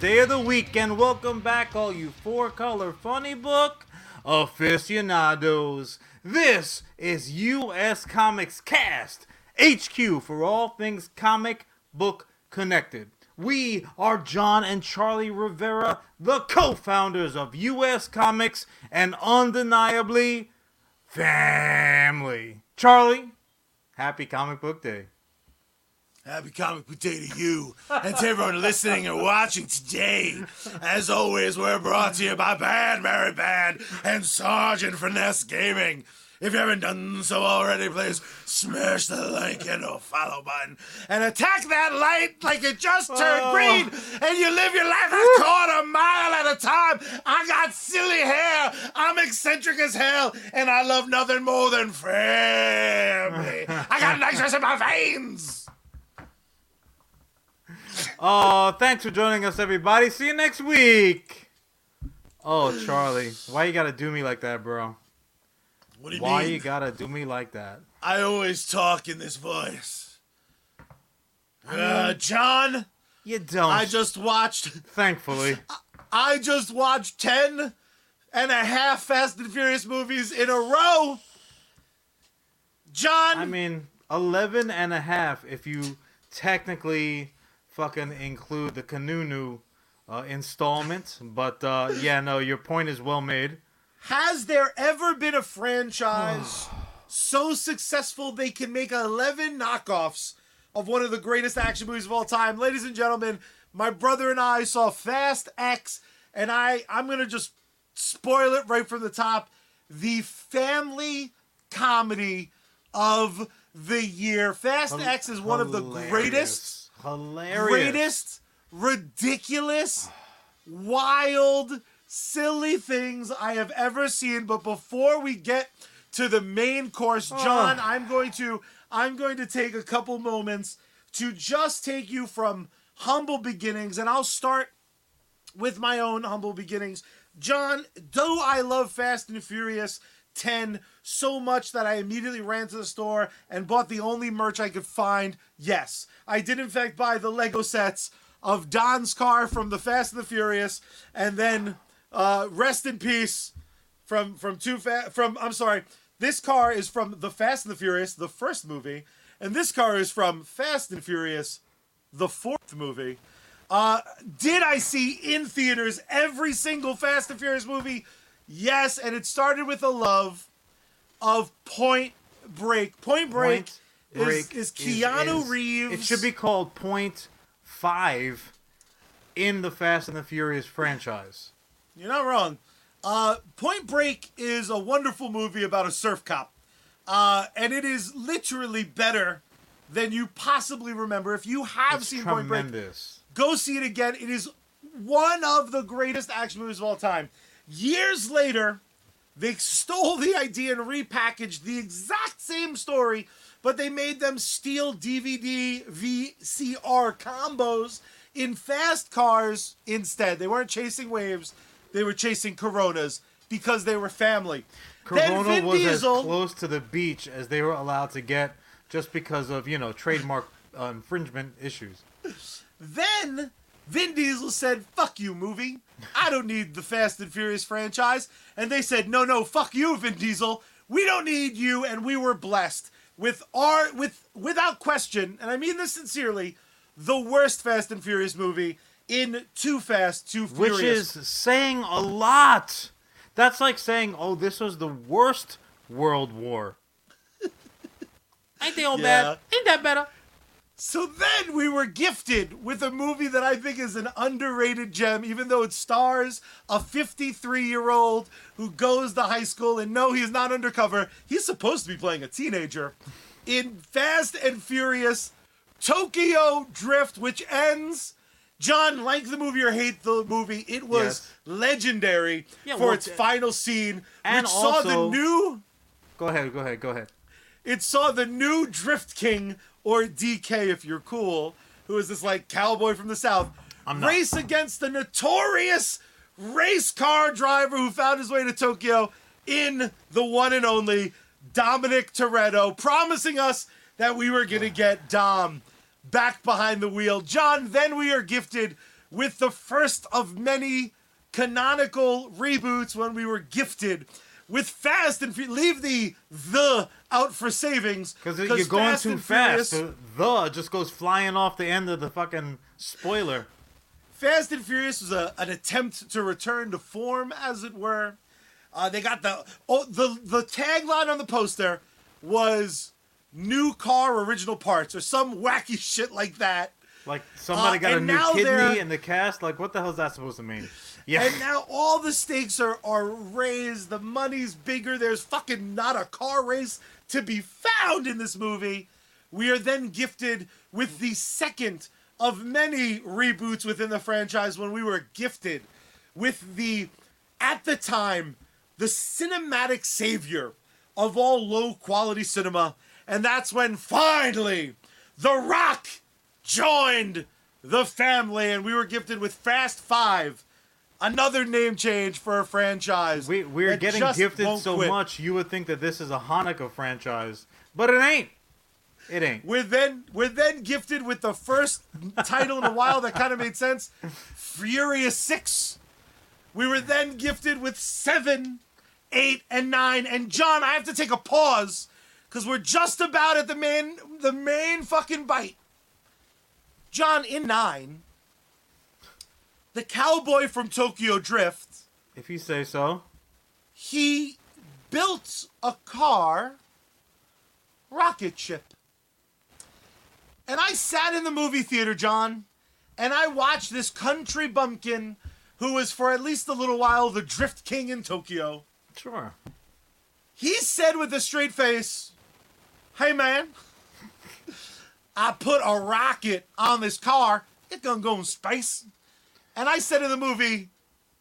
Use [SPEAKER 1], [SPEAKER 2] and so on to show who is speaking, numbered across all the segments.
[SPEAKER 1] day of the week, and welcome back, all you four color funny book aficionados. This is US Comics Cast, HQ for all things comic book connected. We are Jon and Charlie Rivera, the co founders of US Comics, and undeniably family. Charlie, happy Comic Book Day.
[SPEAKER 2] Happy Comic Book Day to you and to everyone listening and watching today. As always, we're brought to you by Bad Mary Band and Sergeant Finesse Gaming. If you haven't done so already, please smash the like and the follow button and attack that light like it just turned
[SPEAKER 1] Oh.
[SPEAKER 2] green and you live your life a quarter mile at a time. I got silly hair, I'm eccentric as hell, and I love nothing more than family. I got nitrous in my veins.
[SPEAKER 1] Oh, thanks for joining us, everybody. See you next week. Oh, Charlie, why you gotta do me like that, bro?
[SPEAKER 2] What do you
[SPEAKER 1] Why
[SPEAKER 2] mean?
[SPEAKER 1] you gotta do me like that?
[SPEAKER 2] I always talk in this voice. Uh, Jon,
[SPEAKER 1] You don't.
[SPEAKER 2] I just watched.
[SPEAKER 1] Thankfully.
[SPEAKER 2] I just watched ten and a half Fast and Furious movies in a row. Jon,
[SPEAKER 1] I mean, 11 and a half if you technically fucking include the Kanunu uh, installment. But uh, yeah, no, your point is well made.
[SPEAKER 2] has there ever been a franchise so successful they can make 11 knockoffs of one of the greatest action movies of all time? Ladies and gentlemen, my brother and I saw Fast X, and I I'm gonna just spoil it right from the top. The family comedy of the year. Fast X is one of the greatest
[SPEAKER 1] Hilarious.
[SPEAKER 2] greatest, ridiculous, wild, silly things I have ever seen. But before we get to the main course, Jon, I'm going to I'm going to take a couple moments to just take you from humble beginnings, and I'll start with my own humble beginnings. Jon, though I love Fast and Furious 10 so much that I immediately ran to the store and bought the only merch I could find, yes, I did in fact buy the Lego sets of Dom's car from the Fast and the Furious, and then uh, rest in peace from from two fa- from I'm sorry. This car is from the Fast and the Furious, the first movie, and this car is from Fast and Furious, the fourth movie. Uh, did I see in theaters every single Fast and Furious movie? Yes, and it started with a love of Point Break. Point Break,
[SPEAKER 1] Point
[SPEAKER 2] is,
[SPEAKER 1] Break
[SPEAKER 2] is Keanu
[SPEAKER 1] is-
[SPEAKER 2] Reeves.
[SPEAKER 1] It should be called Point Five in the Fast and the Furious franchise.
[SPEAKER 2] You're not wrong. Uh, Point Break is a wonderful movie about a surf cop. Uh, and it is literally better than you possibly remember. If you have
[SPEAKER 1] It's
[SPEAKER 2] seen Point Break, go see it again. It is one of the greatest action movies of all time. Years later, they stole the idea and repackaged the exact same story, but they made them steal DVD VCR combos in fast cars instead. They weren't chasing waves, they were chasing Coronas because they were family.
[SPEAKER 1] Corona was
[SPEAKER 2] Diesel-
[SPEAKER 1] as close to the beach as they were allowed to get, just because of you know trademark uh, infringement issues.
[SPEAKER 2] Then Vin Diesel said, "Fuck you, movie. I don't need the Fast and Furious franchise." And they said, "No, no, fuck you, Vin Diesel. We don't need you." And we were blessed with our with without question, and I mean this sincerely, the worst Fast and Furious movie in Too Fast, Too Furious.
[SPEAKER 1] which is saying a lot. That's like saying, "Oh, this was the worst World War." Ain't they all
[SPEAKER 2] Yeah.
[SPEAKER 1] bad? Ain't that better?
[SPEAKER 2] So then we were gifted with a movie that I think is an underrated gem, even though it stars a 53 year old who goes to high school and no, he's not undercover. He's supposed to be playing a teenager in Fast and Furious Tokyo Drift, which ends. Jon, like the movie or hate the movie, it was
[SPEAKER 1] Yes.
[SPEAKER 2] legendary
[SPEAKER 1] Yeah,
[SPEAKER 2] for
[SPEAKER 1] well,
[SPEAKER 2] its
[SPEAKER 1] t-
[SPEAKER 2] final scene,
[SPEAKER 1] and
[SPEAKER 2] which saw the new
[SPEAKER 1] Go ahead. Go ahead. Go ahead.
[SPEAKER 2] it saw the new Drift King, or DK if you're cool, who is this like cowboy from the South, race against the notorious race car driver who found his way to Tokyo in the one and only Dominic Toretto, promising us that we were going to get Dom. back behind the wheel. Jon, then we are gifted with the first of many canonical reboots when we were gifted with Fast and Furious. Leave the the out for savings
[SPEAKER 1] Because you're going
[SPEAKER 2] Fast
[SPEAKER 1] too fast.
[SPEAKER 2] Furious-
[SPEAKER 1] The, the just goes flying off the end of the fucking spoiler.
[SPEAKER 2] Fast and Furious was a, an attempt to return to form, as it were. Uh, they got the oh, the the tagline on the poster was "New car, original parts" or some wacky shit like that.
[SPEAKER 1] Like somebody
[SPEAKER 2] Uh,
[SPEAKER 1] got a new kidney in the cast. Like what the hell is that supposed to mean? Yeah.
[SPEAKER 2] And now all the stakes are are raised. The money's bigger. There's fucking not a car race to be found in this movie. We are then gifted with the second of many reboots within the franchise when we were gifted with the at the time the cinematic savior of all low quality cinema and that's when finally The Rock joined the family and we were gifted with Fast 5 another name change for a franchise
[SPEAKER 1] we we're
[SPEAKER 2] that
[SPEAKER 1] getting
[SPEAKER 2] just
[SPEAKER 1] gifted
[SPEAKER 2] won't
[SPEAKER 1] so
[SPEAKER 2] quit.
[SPEAKER 1] much you would think that this is a Hanukkah franchise, but it ain't. It ain't.
[SPEAKER 2] We're then we're then gifted with the first title in a while that kind of made sense, Furious Six. We were then gifted with seven, eight, and nine. And Jon, I have to take a pause because we're just about at the main the main fucking bite. Jon, in nine, the cowboy from Tokyo Drift,
[SPEAKER 1] If you say so.
[SPEAKER 2] he built a car rocket ship. And I sat in the movie theater, Jon, and I watched this country bumpkin who was for at least a little while the drift king in Tokyo.
[SPEAKER 1] Sure.
[SPEAKER 2] He said with a straight face, Hey man, I put a rocket on this car. It's gonna go in space. And I said in the movie,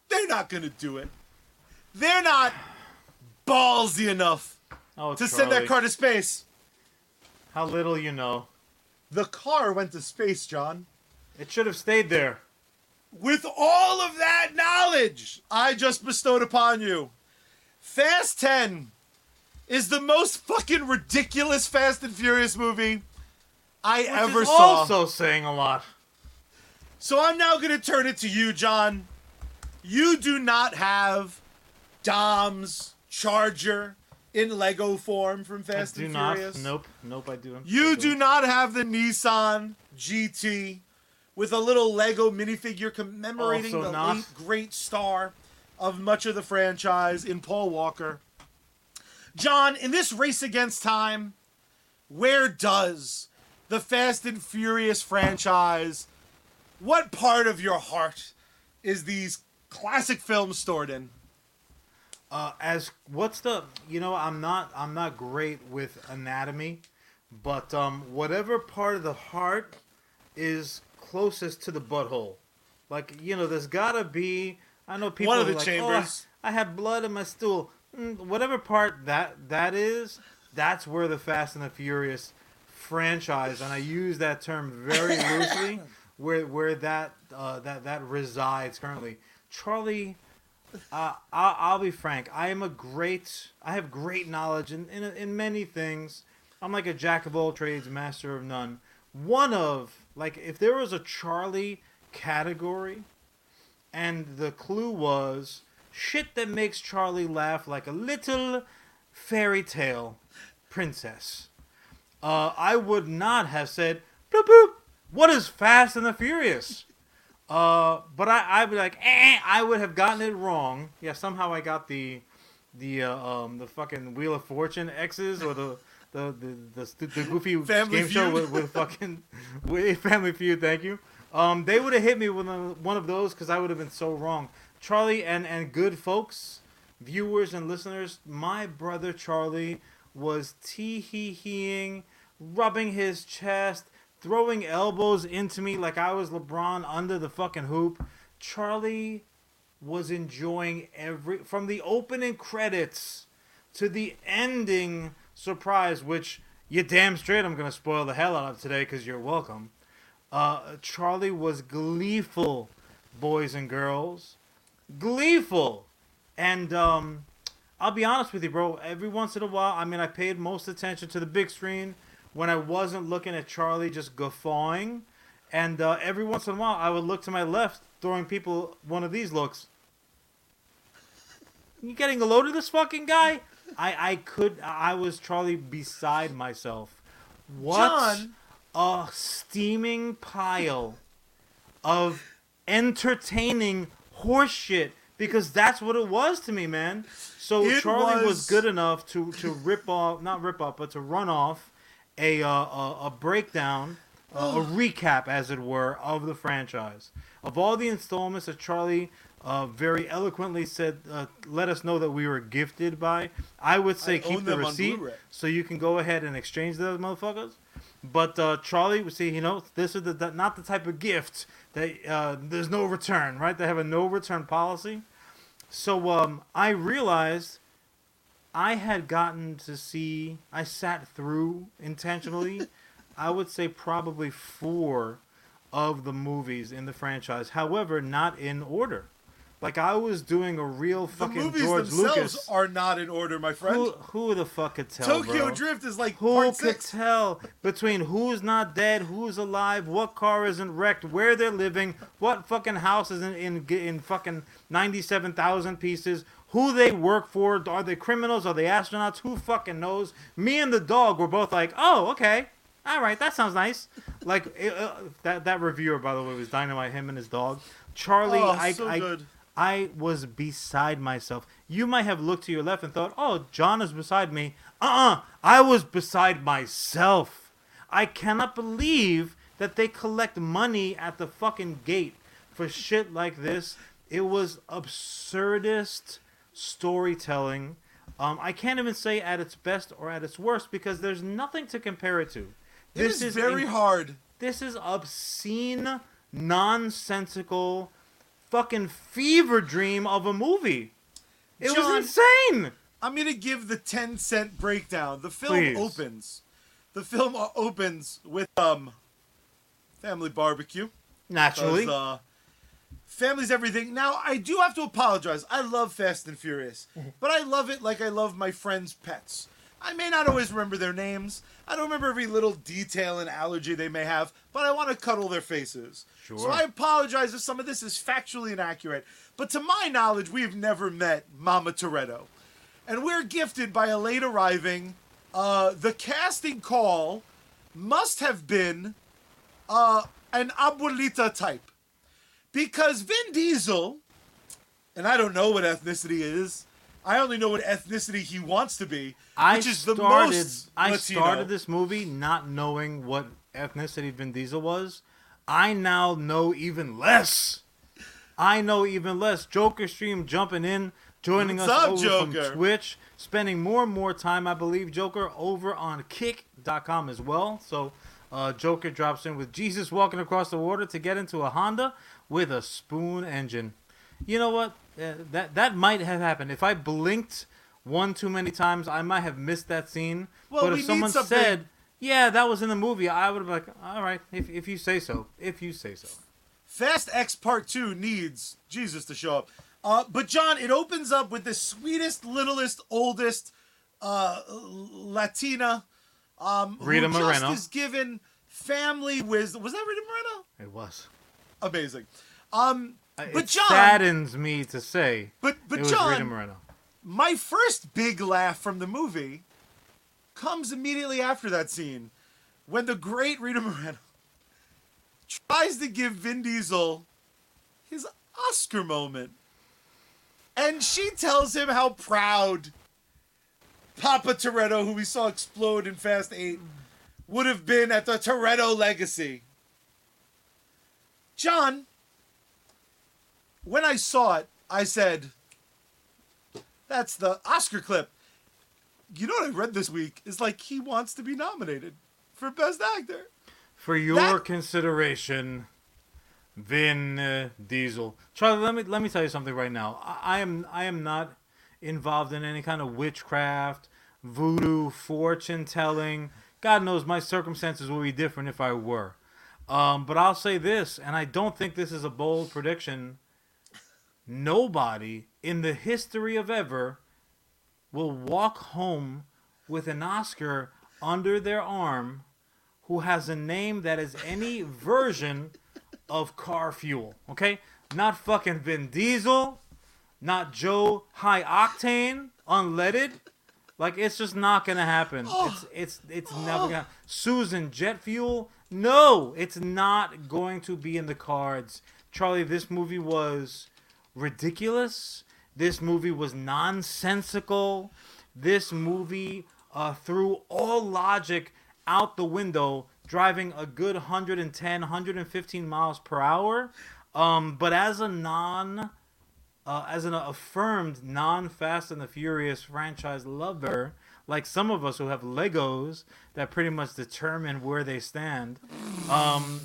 [SPEAKER 2] they're not gonna do it. They're not ballsy enough
[SPEAKER 1] Oh,
[SPEAKER 2] to send that car to space.
[SPEAKER 1] How little you know.
[SPEAKER 2] The car went to space, Jon.
[SPEAKER 1] It should have stayed there.
[SPEAKER 2] With all of that knowledge I just bestowed upon you, Fast 10 is the most fucking ridiculous Fast and Furious movie I
[SPEAKER 1] Which
[SPEAKER 2] ever
[SPEAKER 1] is
[SPEAKER 2] saw.
[SPEAKER 1] also saying a lot.
[SPEAKER 2] So I'm now going to turn it to you, Jon. You do not have Dom's Charger in Lego form from Fast
[SPEAKER 1] I do
[SPEAKER 2] and
[SPEAKER 1] not.
[SPEAKER 2] Furious.
[SPEAKER 1] Nope. Nope. I do.
[SPEAKER 2] You
[SPEAKER 1] I
[SPEAKER 2] do not have the Nissan GT with a little Lego minifigure commemorating
[SPEAKER 1] Also
[SPEAKER 2] the
[SPEAKER 1] not.
[SPEAKER 2] late great star of much of the franchise in Paul Walker. Jon, in this race against time, where does the Fast and Furious franchise, what part of your heart is these classic films stored in?
[SPEAKER 1] Uh, as what's the you know I'm not I'm not great with anatomy, but um whatever part of the heart is closest to the butthole, like you know there's gotta be I know people
[SPEAKER 2] One of
[SPEAKER 1] are
[SPEAKER 2] the
[SPEAKER 1] like,
[SPEAKER 2] chambers.
[SPEAKER 1] "Oh, I have blood in my stool. Mm, whatever part that that is, that's where the Fast and the Furious franchise, and I use that term very loosely, where where that uh, that that resides currently. Charlie, uh, I'll, I'll be frank. I am a great. I have great knowledge in, in in many things. I'm like a jack of all trades, master of none. One of like if there was a Charlie category, and the clue was shit that makes Charlie laugh like a little fairy tale princess. Uh, I would not have said bloop bloop. What is Fast and the Furious? Uh, but I, I would be like, eh, I would have gotten it wrong. Yeah, somehow I got the, the, uh, um, the fucking Wheel of Fortune X's or the, the, the, the, the goofy
[SPEAKER 2] Family
[SPEAKER 1] game show with, with fucking, with Family Feud. Thank you. Um, they would have hit me with one of those because I would have been so wrong. Charlie and and good folks, viewers and listeners, my brother Charlie was tee hee heeing, rubbing his chest, throwing elbows into me like I was LeBron under the fucking hoop. Charlie was enjoying every from the opening credits to the ending surprise, which you damn straight I'm gonna spoil the hell out of today because you're welcome. Uh, Charlie was gleeful, boys and girls, gleeful, and um, I'll be honest with you, bro. Every once in a while, I mean, I paid most attention to the big screen when I wasn't looking at Charlie just guffawing, and uh, every once in a while I would look to my left, throwing people one of these looks. You getting a load of this fucking guy? I I could I was Charlie beside myself. What
[SPEAKER 2] Jon.
[SPEAKER 1] a steaming pile of entertaining horseshit because that's what it was to me, man. So
[SPEAKER 2] It
[SPEAKER 1] Charlie was...
[SPEAKER 2] was-
[SPEAKER 1] good enough to to rip off, not rip off, but to run off a uh, a, a breakdown, uh, a recap, as it were, of the franchise of all the installments that Charlie. Uh, very eloquently said, uh, "Let us know that we were gifted by." I would say
[SPEAKER 2] I
[SPEAKER 1] keep the receipt, so you can go ahead and exchange those motherfuckers. But uh, Charlie, we see, you know, this is the, the not the type of gift that uh, there's no return, right? They have a no return policy. So um, I realized I had gotten to see, I sat through intentionally, I would say probably four of the movies in the franchise. However, not in order. Like I was doing a real fucking The
[SPEAKER 2] movies
[SPEAKER 1] George
[SPEAKER 2] themselves
[SPEAKER 1] Lucas.
[SPEAKER 2] are not in order, my friend.
[SPEAKER 1] Who, who the fuck could tell?
[SPEAKER 2] Tokyo
[SPEAKER 1] bro?
[SPEAKER 2] Drift is like
[SPEAKER 1] Who
[SPEAKER 2] part
[SPEAKER 1] could
[SPEAKER 2] six.
[SPEAKER 1] tell between who's not dead, who's alive, what car isn't wrecked, where they're living, what fucking house is in in, in fucking ninety-seven thousand pieces, who they work for, are they criminals, are they astronauts? Who fucking knows? Me and the dog were both like, oh, okay, all right, that sounds nice. Like it, uh, that that reviewer, by the way, was dynamite. Him and his dog, Charlie.
[SPEAKER 2] Oh,
[SPEAKER 1] I,
[SPEAKER 2] so
[SPEAKER 1] I,
[SPEAKER 2] good.
[SPEAKER 1] I was beside myself. You might have looked to your left and thought, "Oh, Jon is beside me." Uh-uh. I was beside myself. I cannot believe that they collect money at the fucking gate for shit like this. It was absurdist storytelling. Um, I can't even say at its best or at its worst because there's nothing to compare it to.
[SPEAKER 2] It is,
[SPEAKER 1] is
[SPEAKER 2] very hard.
[SPEAKER 1] this is obscene, nonsensical, fucking fever dream of a movie. It
[SPEAKER 2] Jon-
[SPEAKER 1] was insane.
[SPEAKER 2] I'm gonna give the 10 cent breakdown. The film
[SPEAKER 1] Please.
[SPEAKER 2] opens. The film opens with um, family barbecue.
[SPEAKER 1] Naturally.
[SPEAKER 2] Uh, family's everything. Now I do have to apologize. I love Fast and Furious, but I love it like I love my friends' pets. I may not always remember their names. I don't remember every little detail and allergy they may have, but I want to cuddle their faces.
[SPEAKER 1] Sure.
[SPEAKER 2] So I apologize if some of this is factually inaccurate. But to my knowledge, we've never met Mama Toretto. And we're gifted by a late arriving. Uh, the casting call must have been uh, an abuelita type. Because Vin Diesel, and I don't know what ethnicity is, I only know what ethnicity he wants to be,
[SPEAKER 1] I
[SPEAKER 2] which is the
[SPEAKER 1] started.
[SPEAKER 2] most
[SPEAKER 1] I
[SPEAKER 2] Latino.
[SPEAKER 1] started this movie not knowing what ethnicity Vin Diesel was. I now know even less. I know even less. Joker stream jumping in, joining
[SPEAKER 2] What's
[SPEAKER 1] us
[SPEAKER 2] up,
[SPEAKER 1] over
[SPEAKER 2] Joker?
[SPEAKER 1] from Twitch, spending more and more time, I believe, Joker over on Kick.com as well. So uh, Joker drops in with Jesus walking across the water to get into a Honda with a spoon engine. You know what? Uh, that that might have happened. If I blinked one too many times, I might have missed that scene.
[SPEAKER 2] Well,
[SPEAKER 1] but if someone
[SPEAKER 2] something-
[SPEAKER 1] said, "Yeah, that was in the movie," I would have been like, "All right, if if you say so, if you say so."
[SPEAKER 2] Fast X Part 2 needs Jesus to show up. Uh, but Jon, it opens up with the sweetest, littlest, oldest uh, Latina um,
[SPEAKER 1] Rita
[SPEAKER 2] who
[SPEAKER 1] Moreno.
[SPEAKER 2] just is given family wisdom. Was that Rita Moreno?
[SPEAKER 1] It was.
[SPEAKER 2] Amazing. Um,
[SPEAKER 1] Uh,
[SPEAKER 2] but
[SPEAKER 1] it
[SPEAKER 2] Jon,
[SPEAKER 1] saddens me to say
[SPEAKER 2] but but
[SPEAKER 1] Jon,
[SPEAKER 2] my first big laugh from the movie comes immediately after that scene when the great Rita Moreno tries to give Vin Diesel his Oscar moment. And she tells him how proud Papa Toretto, who we saw explode in Fast 8, would have been at the Toretto legacy. Jon, when I saw it, I said, that's the Oscar clip. You know what I read this week is like he wants to be nominated for Best Actor.
[SPEAKER 1] For your
[SPEAKER 2] That-
[SPEAKER 1] consideration, Vin uh, Diesel. Charlie, let me let me tell you something right now. I, I am I am not involved in any kind of witchcraft, voodoo, fortune telling. God knows my circumstances would be different if I were. Um, but I'll say this, and I don't think this is a bold prediction. Nobody in the history of ever will walk home with an Oscar under their arm who has a name that is any version of car fuel. Okay, not fucking Vin Diesel, not Joe High Octane unleaded. Like it's just not gonna happen. It's it's it's never gonna. Susan Jet Fuel. No, it's not going to be in the cards. Charlie, this movie was ridiculous. This movie was nonsensical. This movie uh, threw all logic out the window, driving a good 110, 115 miles per hour. Um, but as a non, uh, as an affirmed non Fast and the Furious franchise lover, like some of us who have Legos that pretty much determine where they stand, um,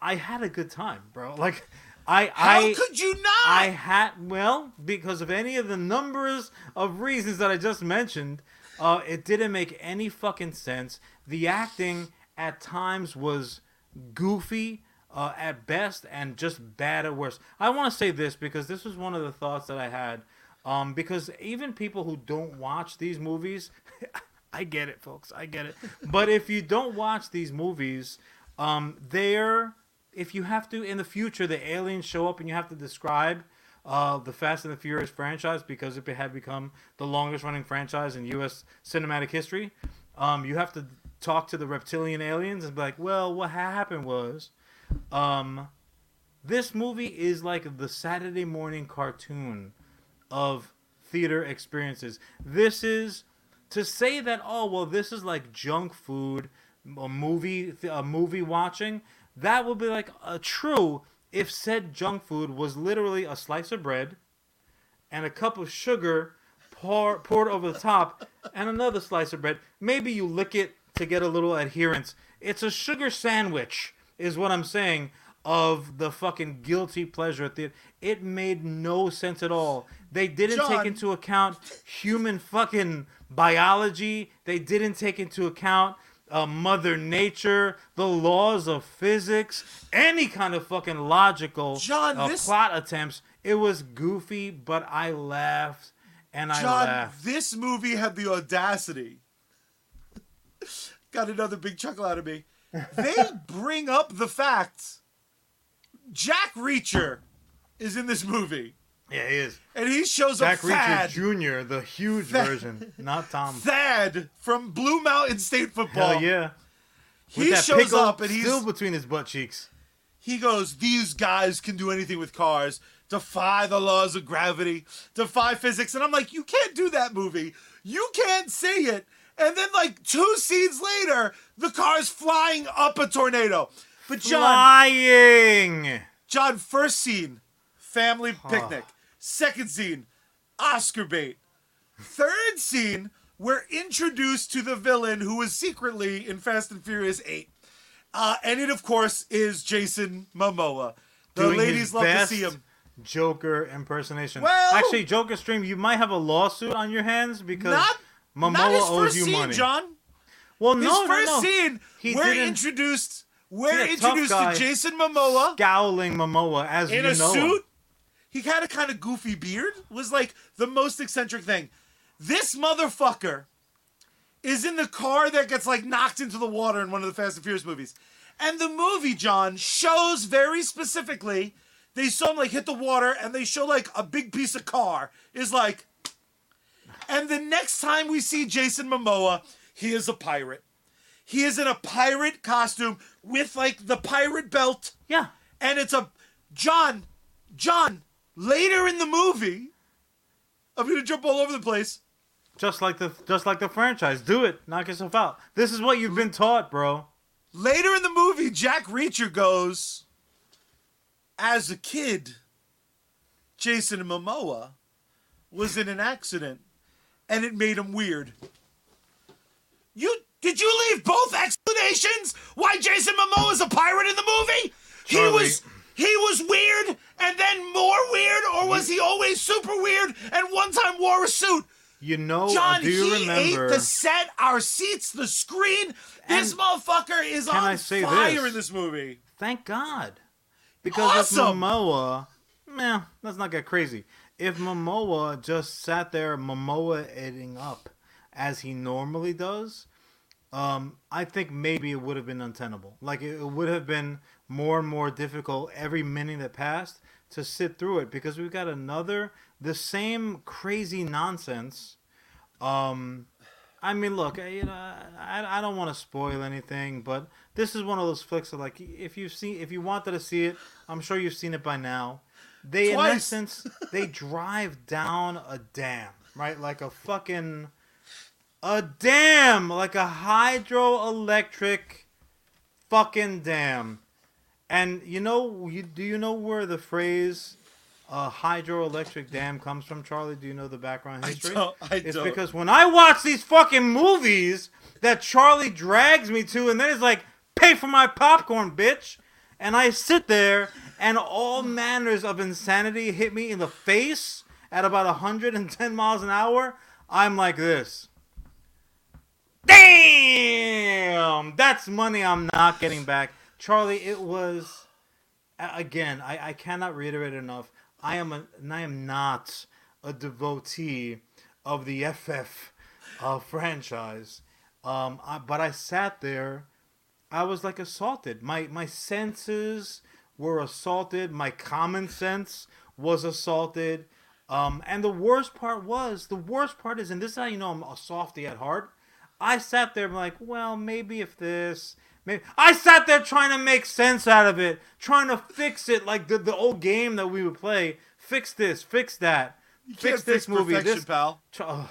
[SPEAKER 1] I had a good time, bro. Like, I,
[SPEAKER 2] How
[SPEAKER 1] I,
[SPEAKER 2] could you not?
[SPEAKER 1] I had well because of any of the numbers of reasons that I just mentioned. Uh, it didn't make any fucking sense. The acting at times was goofy uh, at best and just bad at worst. I want to say this because this was one of the thoughts that I had. Um, because even people who don't watch these movies, I get it, folks. I get it. But if you don't watch these movies, um, they're if you have to in the future, the aliens show up and you have to describe uh, the Fast and the Furious franchise because it had become the longest running franchise in U.S. cinematic history. Um, you have to talk to the reptilian aliens and be like, well, what happened was, um, this movie is like the Saturday morning cartoon of theater experiences. This is to say that oh well this is like junk food a movie a movie watching that would be like a true if said junk food was literally a slice of bread and a cup of sugar pour, poured over the top and another slice of bread. Maybe you lick it to get a little adherence. It's a sugar sandwich is what i'm saying of the fucking guilty pleasure theater it made no sense at all. They didn't
[SPEAKER 2] Jon.
[SPEAKER 1] take into account human fucking biology. They didn't take into account uh, mother nature the laws of physics any kind of fucking logical
[SPEAKER 2] Jon,
[SPEAKER 1] uh,
[SPEAKER 2] this-
[SPEAKER 1] plot attempts it was goofy but i laughed and i
[SPEAKER 2] Jon,
[SPEAKER 1] laughed
[SPEAKER 2] this movie had the audacity. Got another big chuckle out of me. They bring up the fact Jack Reacher is in this movie,
[SPEAKER 1] yeah he is
[SPEAKER 2] and he shows up Thad,
[SPEAKER 1] Reacher Jr., the huge
[SPEAKER 2] Thad-
[SPEAKER 1] version, not Tom.
[SPEAKER 2] Thad from Blue Mountain State Football.
[SPEAKER 1] Hell yeah. With
[SPEAKER 2] He shows up and he's
[SPEAKER 1] still between his butt cheeks.
[SPEAKER 2] he goes, These guys can do anything with cars, defy the laws of gravity, defy physics. And I'm like, You can't do that movie. You can't say it. And then, like, two scenes later, the car's flying up a tornado. But, Jon,
[SPEAKER 1] Flying.
[SPEAKER 2] Jon, first scene, family picnic. Ah. Second scene, Oscar bait. Third scene, we're introduced to the villain who is secretly in Fast and Furious 8. Uh, and it, of course, is Jason Momoa. The
[SPEAKER 1] Doing
[SPEAKER 2] ladies
[SPEAKER 1] his
[SPEAKER 2] love to see him.
[SPEAKER 1] Joker impersonation.
[SPEAKER 2] Well-
[SPEAKER 1] actually, Joker stream, you might have a lawsuit on your hands because
[SPEAKER 2] Not,
[SPEAKER 1] Momoa
[SPEAKER 2] not his
[SPEAKER 1] owes you
[SPEAKER 2] scene,
[SPEAKER 1] money.
[SPEAKER 2] Jon.
[SPEAKER 1] Well,
[SPEAKER 2] His
[SPEAKER 1] no,
[SPEAKER 2] first
[SPEAKER 1] no, no.
[SPEAKER 2] scene,
[SPEAKER 1] He
[SPEAKER 2] we're
[SPEAKER 1] didn't-
[SPEAKER 2] introduced. We're introduced to Jason Momoa
[SPEAKER 1] Scowling Momoa as
[SPEAKER 2] in
[SPEAKER 1] you
[SPEAKER 2] a
[SPEAKER 1] know.
[SPEAKER 2] suit. He had a kind of goofy beard. Was like the most eccentric thing. This motherfucker is in the car that gets like knocked into the water in one of the Fast and Furious movies. And the movie, Jon, shows very specifically they saw him like hit the water and they show like a big piece of car is like and the next time we see Jason Momoa, he is a pirate. He is in a pirate costume with like the pirate belt
[SPEAKER 1] Yeah.
[SPEAKER 2] and it's a Jon, John. Later in the movie, I'm gonna jump all over the place.
[SPEAKER 1] Just like the just like the franchise. Do it. Knock yourself out. This is what you've been taught, bro.
[SPEAKER 2] Later in the movie, Jack Reacher goes, as a kid, Jason Momoa was in an accident, and it made him weird. You did you leave both explanations why Jason Momoa is a pirate in the movie? He was he was weird and then more weird, or was he always super weird and one time wore a suit?
[SPEAKER 1] You know,
[SPEAKER 2] Jon,
[SPEAKER 1] Oh, do you
[SPEAKER 2] he
[SPEAKER 1] remember?
[SPEAKER 2] ate the set, our seats, the screen. This
[SPEAKER 1] And
[SPEAKER 2] motherfucker is on
[SPEAKER 1] I say
[SPEAKER 2] fire
[SPEAKER 1] this?
[SPEAKER 2] in this movie.
[SPEAKER 1] Thank God. Because
[SPEAKER 2] Awesome.
[SPEAKER 1] if Momoa, man, let's not get crazy. If Momoa just sat there Momoa eating up as he normally does, um, I think maybe it would have been untenable. Like it, it would have been more and more difficult every minute that passed to sit through it because we've got another the same crazy nonsense. Um, I mean, look, I- you know, I, I don't want to spoil anything, but this is one of those flicks that, like, if you've seen, if you wanted to see it, I'm sure you've seen it by now. They, in essence, they drive down a dam, right? Like a fucking, a dam, like a hydroelectric fucking dam. And you know, you do you know where the phrase uh, hydroelectric dam comes from, Charlie? Do you know the background history?
[SPEAKER 2] I don't. I
[SPEAKER 1] It's
[SPEAKER 2] don't.
[SPEAKER 1] because when I watch these fucking movies that Charlie drags me to, and then it's like, pay for my popcorn, bitch. And I sit there, and all manners of insanity hit me in the face at about 110 miles an hour. I'm like this. Damn! That's money I'm not getting back. Charlie, it was. Again, I, I cannot reiterate enough. I am a, and I am not a devotee of the FF uh, franchise. Um, I, but I sat there. I was like assaulted. My my senses were assaulted. My common sense was assaulted. Um, and the worst part was the worst part is, and this is how you know I'm a softy at heart. I sat there like, well, maybe if this, maybe I sat there trying to make sense out of it, trying to fix it like the the old game that we would play. Fix this, fix that,
[SPEAKER 2] you can't
[SPEAKER 1] fix this movie.
[SPEAKER 2] perfection,
[SPEAKER 1] This
[SPEAKER 2] pal.
[SPEAKER 1] Ugh,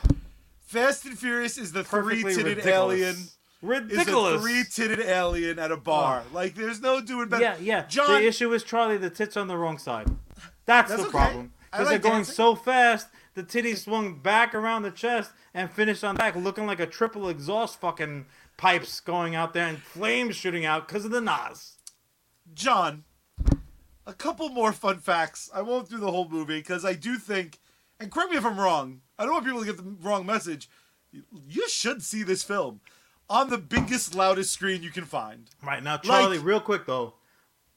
[SPEAKER 2] Fast and Furious is the three-titted
[SPEAKER 1] ridiculous.
[SPEAKER 2] alien. Is
[SPEAKER 1] Ridiculous.
[SPEAKER 2] a three-titted alien at a bar. Like, there's no doing better.
[SPEAKER 1] Yeah, yeah.
[SPEAKER 2] Jon,
[SPEAKER 1] the issue is Charlie. The tits on the wrong side. That's,
[SPEAKER 2] That's
[SPEAKER 1] the
[SPEAKER 2] okay.
[SPEAKER 1] problem. Because
[SPEAKER 2] like
[SPEAKER 1] they're going
[SPEAKER 2] dancing.
[SPEAKER 1] so fast, the titties swung back around the chest and finished on back, looking like a triple exhaust fucking pipes going out there and flames shooting out because of the NOS.
[SPEAKER 2] Jon, a couple more fun facts. I won't do the whole movie because I do think, and correct me if I'm wrong, I don't want people to get the wrong message. You- should see this film on the biggest, loudest screen you can find.
[SPEAKER 1] Right now, Charlie.
[SPEAKER 2] Like-
[SPEAKER 1] real quick though,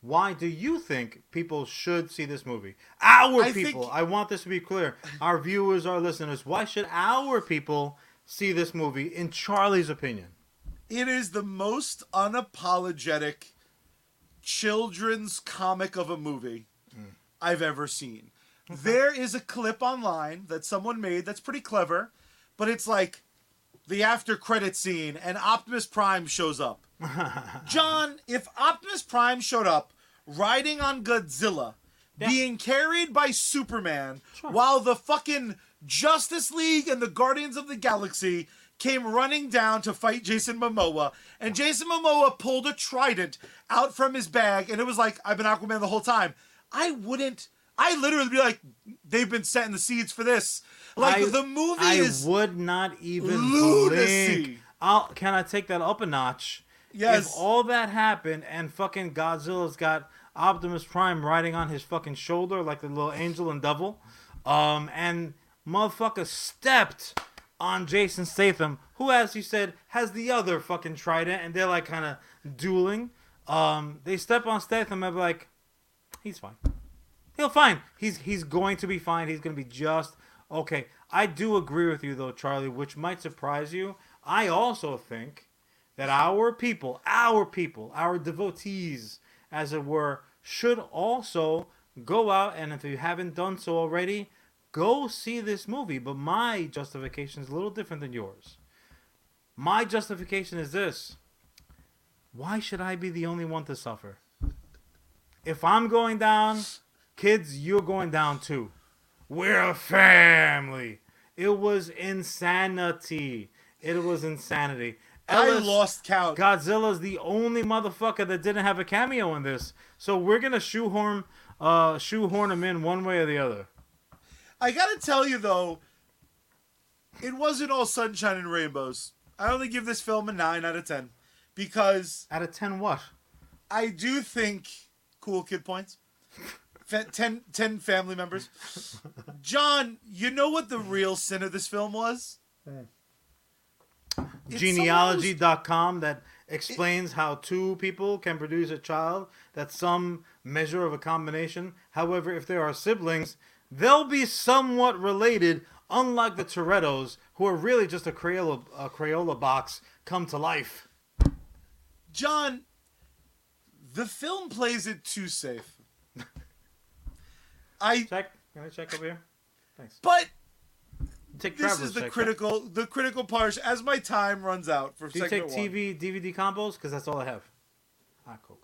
[SPEAKER 1] why do you think people should see this movie? Our
[SPEAKER 2] I think-
[SPEAKER 1] people. I want this to be clear. Our viewers, our listeners. Why should our people see this movie? In Charlie's opinion.
[SPEAKER 2] It is the most unapologetic children's comic of a movie I've ever seen. There is a clip online that someone made that's pretty clever, but it's like the after credit scene and Optimus Prime shows up. Jon, if Optimus Prime showed up riding on Godzilla,
[SPEAKER 1] Yeah.
[SPEAKER 2] being carried by Superman,
[SPEAKER 1] Sure.
[SPEAKER 2] while the fucking Justice League and the Guardians of the Galaxy came running down to fight Jason Momoa, and Jason Momoa pulled a trident out from his bag, and it was like, I've been Aquaman the whole time. I wouldn't. I literally be like, they've been setting the seeds for this. Like
[SPEAKER 1] I-
[SPEAKER 2] the movie
[SPEAKER 1] I
[SPEAKER 2] is
[SPEAKER 1] would not even
[SPEAKER 2] lunacy.
[SPEAKER 1] blink. I'll, can I take that up a notch?
[SPEAKER 2] Yes.
[SPEAKER 1] If all that happened and fucking Godzilla's got Optimus Prime riding on his fucking shoulder like the little angel and devil, um, and motherfucker stepped on Jason Statham, who, as you said, has the other fucking trident, and they're like kind of dueling. Um, they step on Statham and be like, he's fine. He'll fine. He's he's going to be fine. He's going to be just okay. I do agree with you though, Charlie, which might surprise you. I also think that our people, our people, our devotees, as it were, should also go out and if you haven't done so already, go see this movie. But my justification is a little different than yours. My justification is this. Why should I be the only one to suffer? If I'm going down, kids, you're going down too. We're a family. It was insanity. It was insanity.
[SPEAKER 2] I lost count.
[SPEAKER 1] Godzilla's the only motherfucker that didn't have a cameo in this. So we're gonna shoehorn uh shoehorn him in one way or the other.
[SPEAKER 2] I gotta tell you though, it wasn't all sunshine and rainbows. I only give this film a nine out of ten because
[SPEAKER 1] Out of ten what?
[SPEAKER 2] I do think cool kid points. Fa- 10, 10 family members. Jon, you know what the real sin of this film was? Hmm. It's
[SPEAKER 1] Genealogy.com that explains how two people can produce a child that's some measure of a combination. However, if there are siblings, they'll be somewhat related, unlike the Torettos who are really just a Crayola a Crayola box come to life.
[SPEAKER 2] Jon, the film plays it too safe. I
[SPEAKER 1] Check. Can I check over here? Thanks.
[SPEAKER 2] but
[SPEAKER 1] Take
[SPEAKER 2] this is the critical the critical part as my time runs out for
[SPEAKER 1] Do you take
[SPEAKER 2] one.
[SPEAKER 1] TV DVD combos? Because that's all I have. Ah, cool.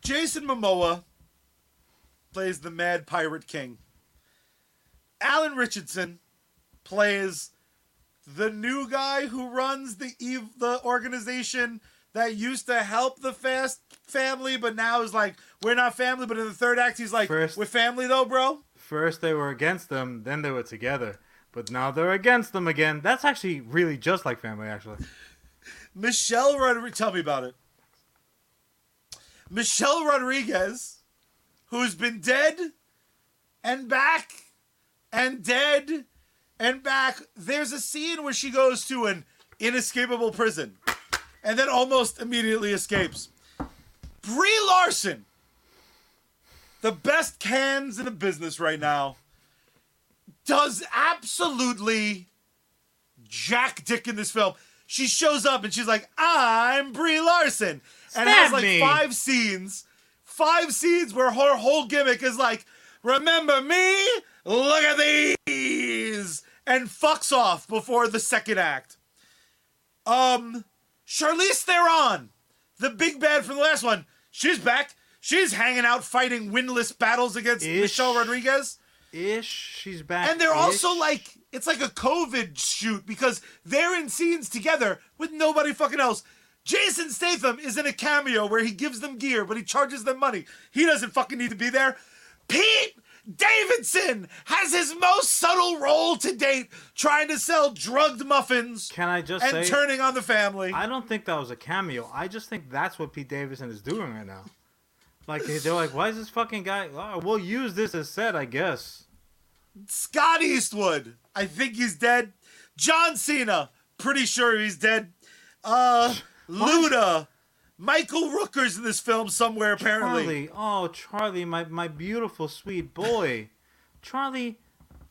[SPEAKER 2] Jason Momoa plays the Mad Pirate King. Alan Ritchson plays the new guy who runs the ev- the organization that used to help the Fast family, but now is like we're not family. But in the third act, he's like we're family though, bro.
[SPEAKER 1] First they were against them, then they were together. But now they're against them again. That's actually really just like family, actually.
[SPEAKER 2] Michelle Rodriguez, tell me about it. Michelle Rodriguez, who's been dead and back and dead and back. There's a scene where she goes to an inescapable prison and then almost immediately escapes. Brie Larson, the best cans in the business right now, does absolutely jack dick in this film. She shows up and she's like, "I'm Brie Larson," and has like
[SPEAKER 1] me.
[SPEAKER 2] five scenes, five scenes where her whole gimmick is like, "Remember me? Look at these," and fucks off before the second act. Um, Charlize Theron, the big bad from the last one, she's back. She's hanging out fighting winless battles against
[SPEAKER 1] Ish.
[SPEAKER 2] Michelle Rodriguez.
[SPEAKER 1] Ish, she's back.
[SPEAKER 2] And they're also like, it's like a COVID shoot because they're in scenes together with nobody fucking else. Jason Statham is in a cameo where he gives them gear, but he charges them money. He doesn't fucking need to be there. Pete Davidson has his most subtle role to date, trying to sell drugged muffins
[SPEAKER 1] Can I just
[SPEAKER 2] and
[SPEAKER 1] say?
[SPEAKER 2] turning on the family.
[SPEAKER 1] I don't think that was a cameo. I just think that's what Pete Davidson is doing right now. Like they- they're like, why is this fucking guy? Oh, we'll use this as set, I guess.
[SPEAKER 2] Scott Eastwood, I think he's dead. John Cena, pretty sure he's dead. Uh, Luda, Michael Rooker's in this film somewhere apparently.
[SPEAKER 1] Charlie, oh Charlie, my my beautiful sweet boy, Charlie.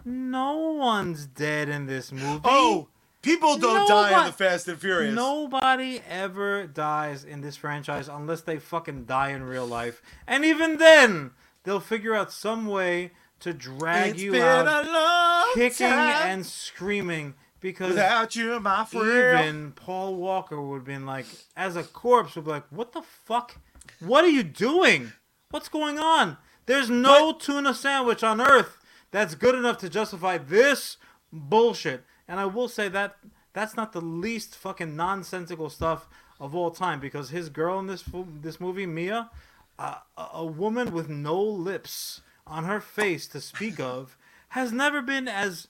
[SPEAKER 1] No one's dead in this movie.
[SPEAKER 2] Oh, people don't die in the Fast and Furious.
[SPEAKER 1] Nobody ever dies in this franchise unless they fucking die in real life. And even then, they'll figure out some way to drag
[SPEAKER 2] it's
[SPEAKER 1] you out kicking
[SPEAKER 2] time
[SPEAKER 1] and screaming because
[SPEAKER 2] without you, my friend.
[SPEAKER 1] even Paul Walker would have been like, as a corpse, would be like, "What the fuck? What are you doing? What's going on? There's no tuna sandwich on earth that's good enough to justify this bullshit." And I will say that that's not the least fucking nonsensical stuff of all time because his girl in this this movie, Mia, uh, a woman with no lips on her face to speak of, has never been as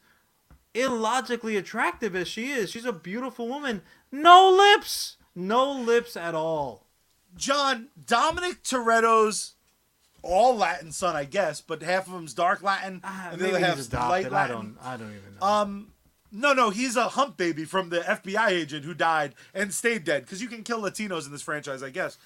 [SPEAKER 1] illogically attractive as she is. She's a beautiful woman. No lips. No lips at all.
[SPEAKER 2] Jon Dominic Toretto's all Latin son, I guess, but half of him's dark Latin
[SPEAKER 1] Ah,
[SPEAKER 2] and the other half's light
[SPEAKER 1] I
[SPEAKER 2] Latin.
[SPEAKER 1] don't. I don't even know.
[SPEAKER 2] Um, no, no, he's a hump baby from the FBI agent who died and stayed dead. Because you can kill Latinos in this franchise, I guess.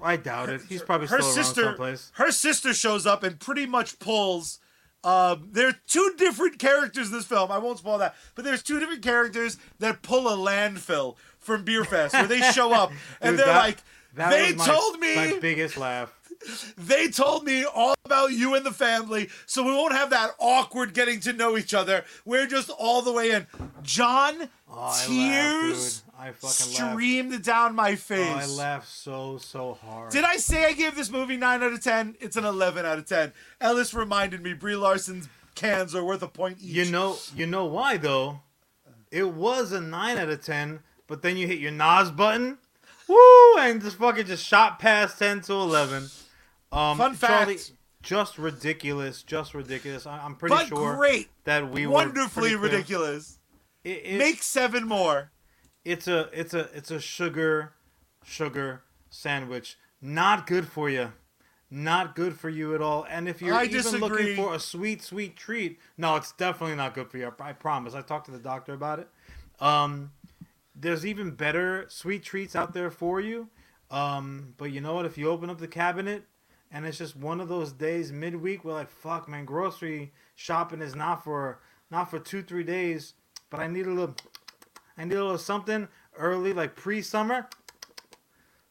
[SPEAKER 1] I doubt it. He's probably
[SPEAKER 2] her
[SPEAKER 1] still around
[SPEAKER 2] sister, her sister shows up and pretty much pulls. Um, there are two different characters in this film. I won't spoil that, but there's two different characters that pull a landfill from Beer Fest, where they show up and
[SPEAKER 1] Dude,
[SPEAKER 2] they're
[SPEAKER 1] that-
[SPEAKER 2] like,
[SPEAKER 1] That
[SPEAKER 2] "They
[SPEAKER 1] my,
[SPEAKER 2] told me
[SPEAKER 1] my biggest laugh.
[SPEAKER 2] they told me all about you and the family, so we won't have that awkward getting to know each other. We're just all the way in. Jon,
[SPEAKER 1] Oh,
[SPEAKER 2] tears.
[SPEAKER 1] I fucking laughed.
[SPEAKER 2] streamed down my face.
[SPEAKER 1] Oh, I laughed so so hard.
[SPEAKER 2] Did I say I gave this movie 9 out of 10? It's an 11 out of 10. Ellis reminded me Brie Larson's cans are worth a point each.
[SPEAKER 1] You know, you know why though? It was a nine out of ten, but then you hit your NOS button, woo, and just fucking just shot past ten to eleven. Um,
[SPEAKER 2] Fun
[SPEAKER 1] Charlie,
[SPEAKER 2] fact.
[SPEAKER 1] just ridiculous, just ridiculous. I, I'm pretty
[SPEAKER 2] but
[SPEAKER 1] sure
[SPEAKER 2] great.
[SPEAKER 1] that we were
[SPEAKER 2] Wonderfully ridiculous.
[SPEAKER 1] It, it,
[SPEAKER 2] Make seven more.
[SPEAKER 1] It's a it's a it's a sugar sugar sandwich. Not good for you. Not good for you at all. And if you're
[SPEAKER 2] I
[SPEAKER 1] even
[SPEAKER 2] disagree.
[SPEAKER 1] looking for a sweet, sweet treat, no, it's definitely not good for you. I promise. I talked to the doctor about it. Um, there's even better sweet treats out there for you. Um, but you know what? If you open up the cabinet and it's just one of those days midweek where like, fuck, man, grocery shopping is not for not for two, three days, but I need a little, I need a little something early, like pre-summer.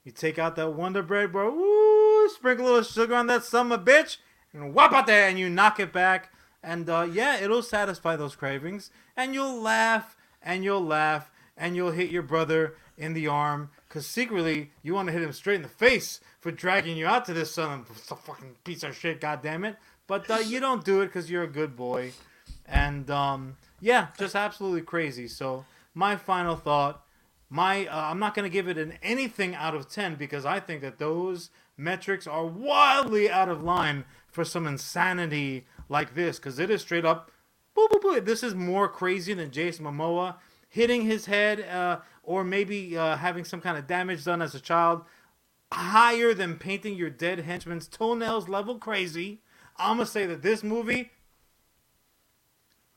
[SPEAKER 1] You take out that Wonder Bread, bro. Woo! Sprinkle a little sugar on that summer, bitch, and whop out there, and you knock it back. And uh, yeah, it'll satisfy those cravings, and you'll laugh, and you'll laugh, and you'll hit your brother in the arm, cause secretly you want to hit him straight in the face for dragging you out to this son of a fucking piece of shit, goddamn it. But uh, you don't do it because you're a good boy, and um, yeah, just absolutely crazy. So my final thought my uh, I'm not going to give it an anything out of 10 because I think that those metrics are wildly out of line for some insanity like this because it is straight up boop, boop, boop. this is more crazy than Jason Momoa hitting his head uh, or maybe uh, having some kind of damage done as a child higher than painting your dead henchman's toenails level crazy I'm going to say that this movie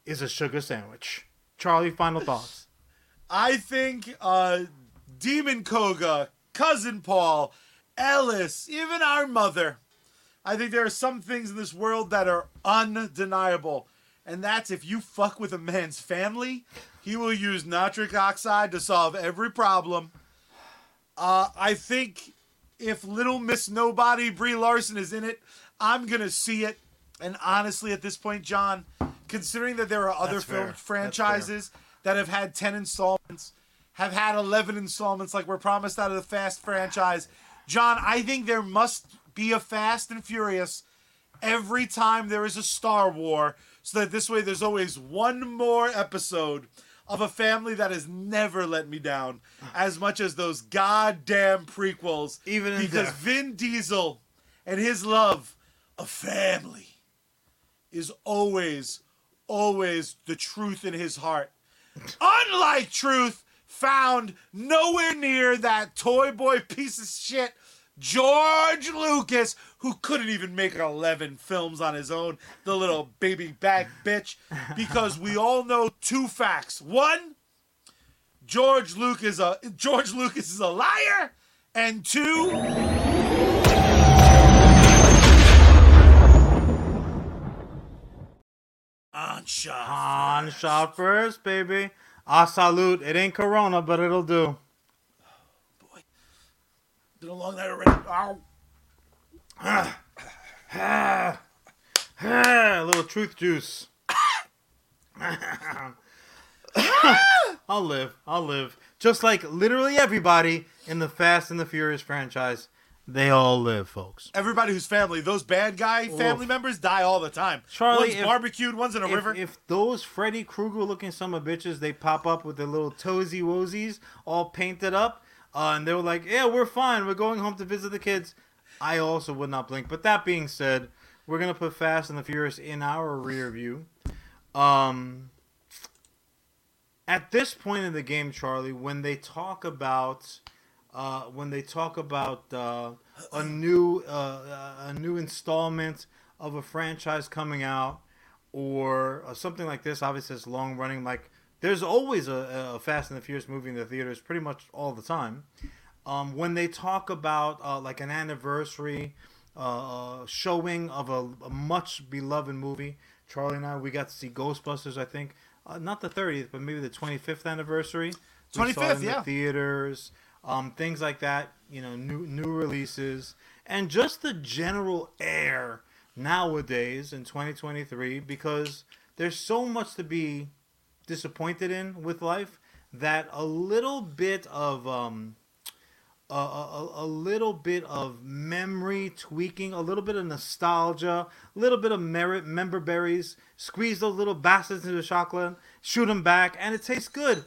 [SPEAKER 1] is a sugar sandwich Charlie final thoughts
[SPEAKER 2] I think uh, Demon Koga, Cousin Paul, Ellis, even our mother. I think there are some things in this world that are undeniable. And that's if you fuck with a man's family, he will use nitric oxide to solve every problem. Uh, I think if Little Miss Nobody Brie Larson is in it, I'm gonna see it. And honestly, at this point, John, considering that there are other
[SPEAKER 1] That's
[SPEAKER 2] film
[SPEAKER 1] fair.
[SPEAKER 2] franchises that have had 10 installments, have had 11 installments like we're promised out of the Fast franchise. John, I think there must be a Fast and Furious every time there is a Star War so that this way there's always one more episode of a family that has never let me down as much as those goddamn prequels.
[SPEAKER 1] Even in
[SPEAKER 2] because
[SPEAKER 1] death.
[SPEAKER 2] Vin Diesel and his love of family is always, always the truth in his heart. Unlike truth found nowhere near that toy boy piece of shit George Lucas, who couldn't even make 11 films on his own, the little baby back bitch, because we all know two facts. One, George Lucas a George Lucas is a liar, and two, shot.
[SPEAKER 1] Han shot first, baby. Ah, salute. It ain't Corona, but it'll do.
[SPEAKER 2] Boy, Been a long night already. Ow.
[SPEAKER 1] A little truth juice. I'll live. I'll live. Just like literally everybody in the Fast and the Furious franchise, they all live, folks.
[SPEAKER 2] Everybody who's family, those bad guy family
[SPEAKER 1] Oof.
[SPEAKER 2] members die all the time.
[SPEAKER 1] Charlie,
[SPEAKER 2] one's
[SPEAKER 1] if-
[SPEAKER 2] barbecued, one's in a
[SPEAKER 1] If,
[SPEAKER 2] river.
[SPEAKER 1] if those Freddy Krueger looking some of bitches, they pop up with their little toesy woesies all painted up, uh, and they were like, "Yeah, we're fine. We're going home to visit the kids." I also would not blink. But that being said, we're gonna put Fast and the Furious in our rear view. Um, at this point in the game, Charlie, when they talk about uh, when they talk about uh, a new uh, a new installment of a franchise coming out or uh, something like this, obviously it's long running. Like there's always a, a Fast and the Furious movie in the theaters, pretty much all the time. Um, when they talk about uh, like an anniversary uh, showing of a, a much beloved movie, Charlie and I we got to see Ghostbusters. I think uh, not the 30th, but maybe the 25th anniversary. We saw it
[SPEAKER 2] 25th,
[SPEAKER 1] in the
[SPEAKER 2] yeah.
[SPEAKER 1] theaters, um, things like that. You know, new new releases, and just the general air nowadays in 2023 because there's so much to be disappointed in with life that a little bit of um, a, a, a little bit of memory tweaking, a little bit of nostalgia, a little bit of merit, member berries, squeeze those little bastards into the chocolate, shoot them back, and it tastes good.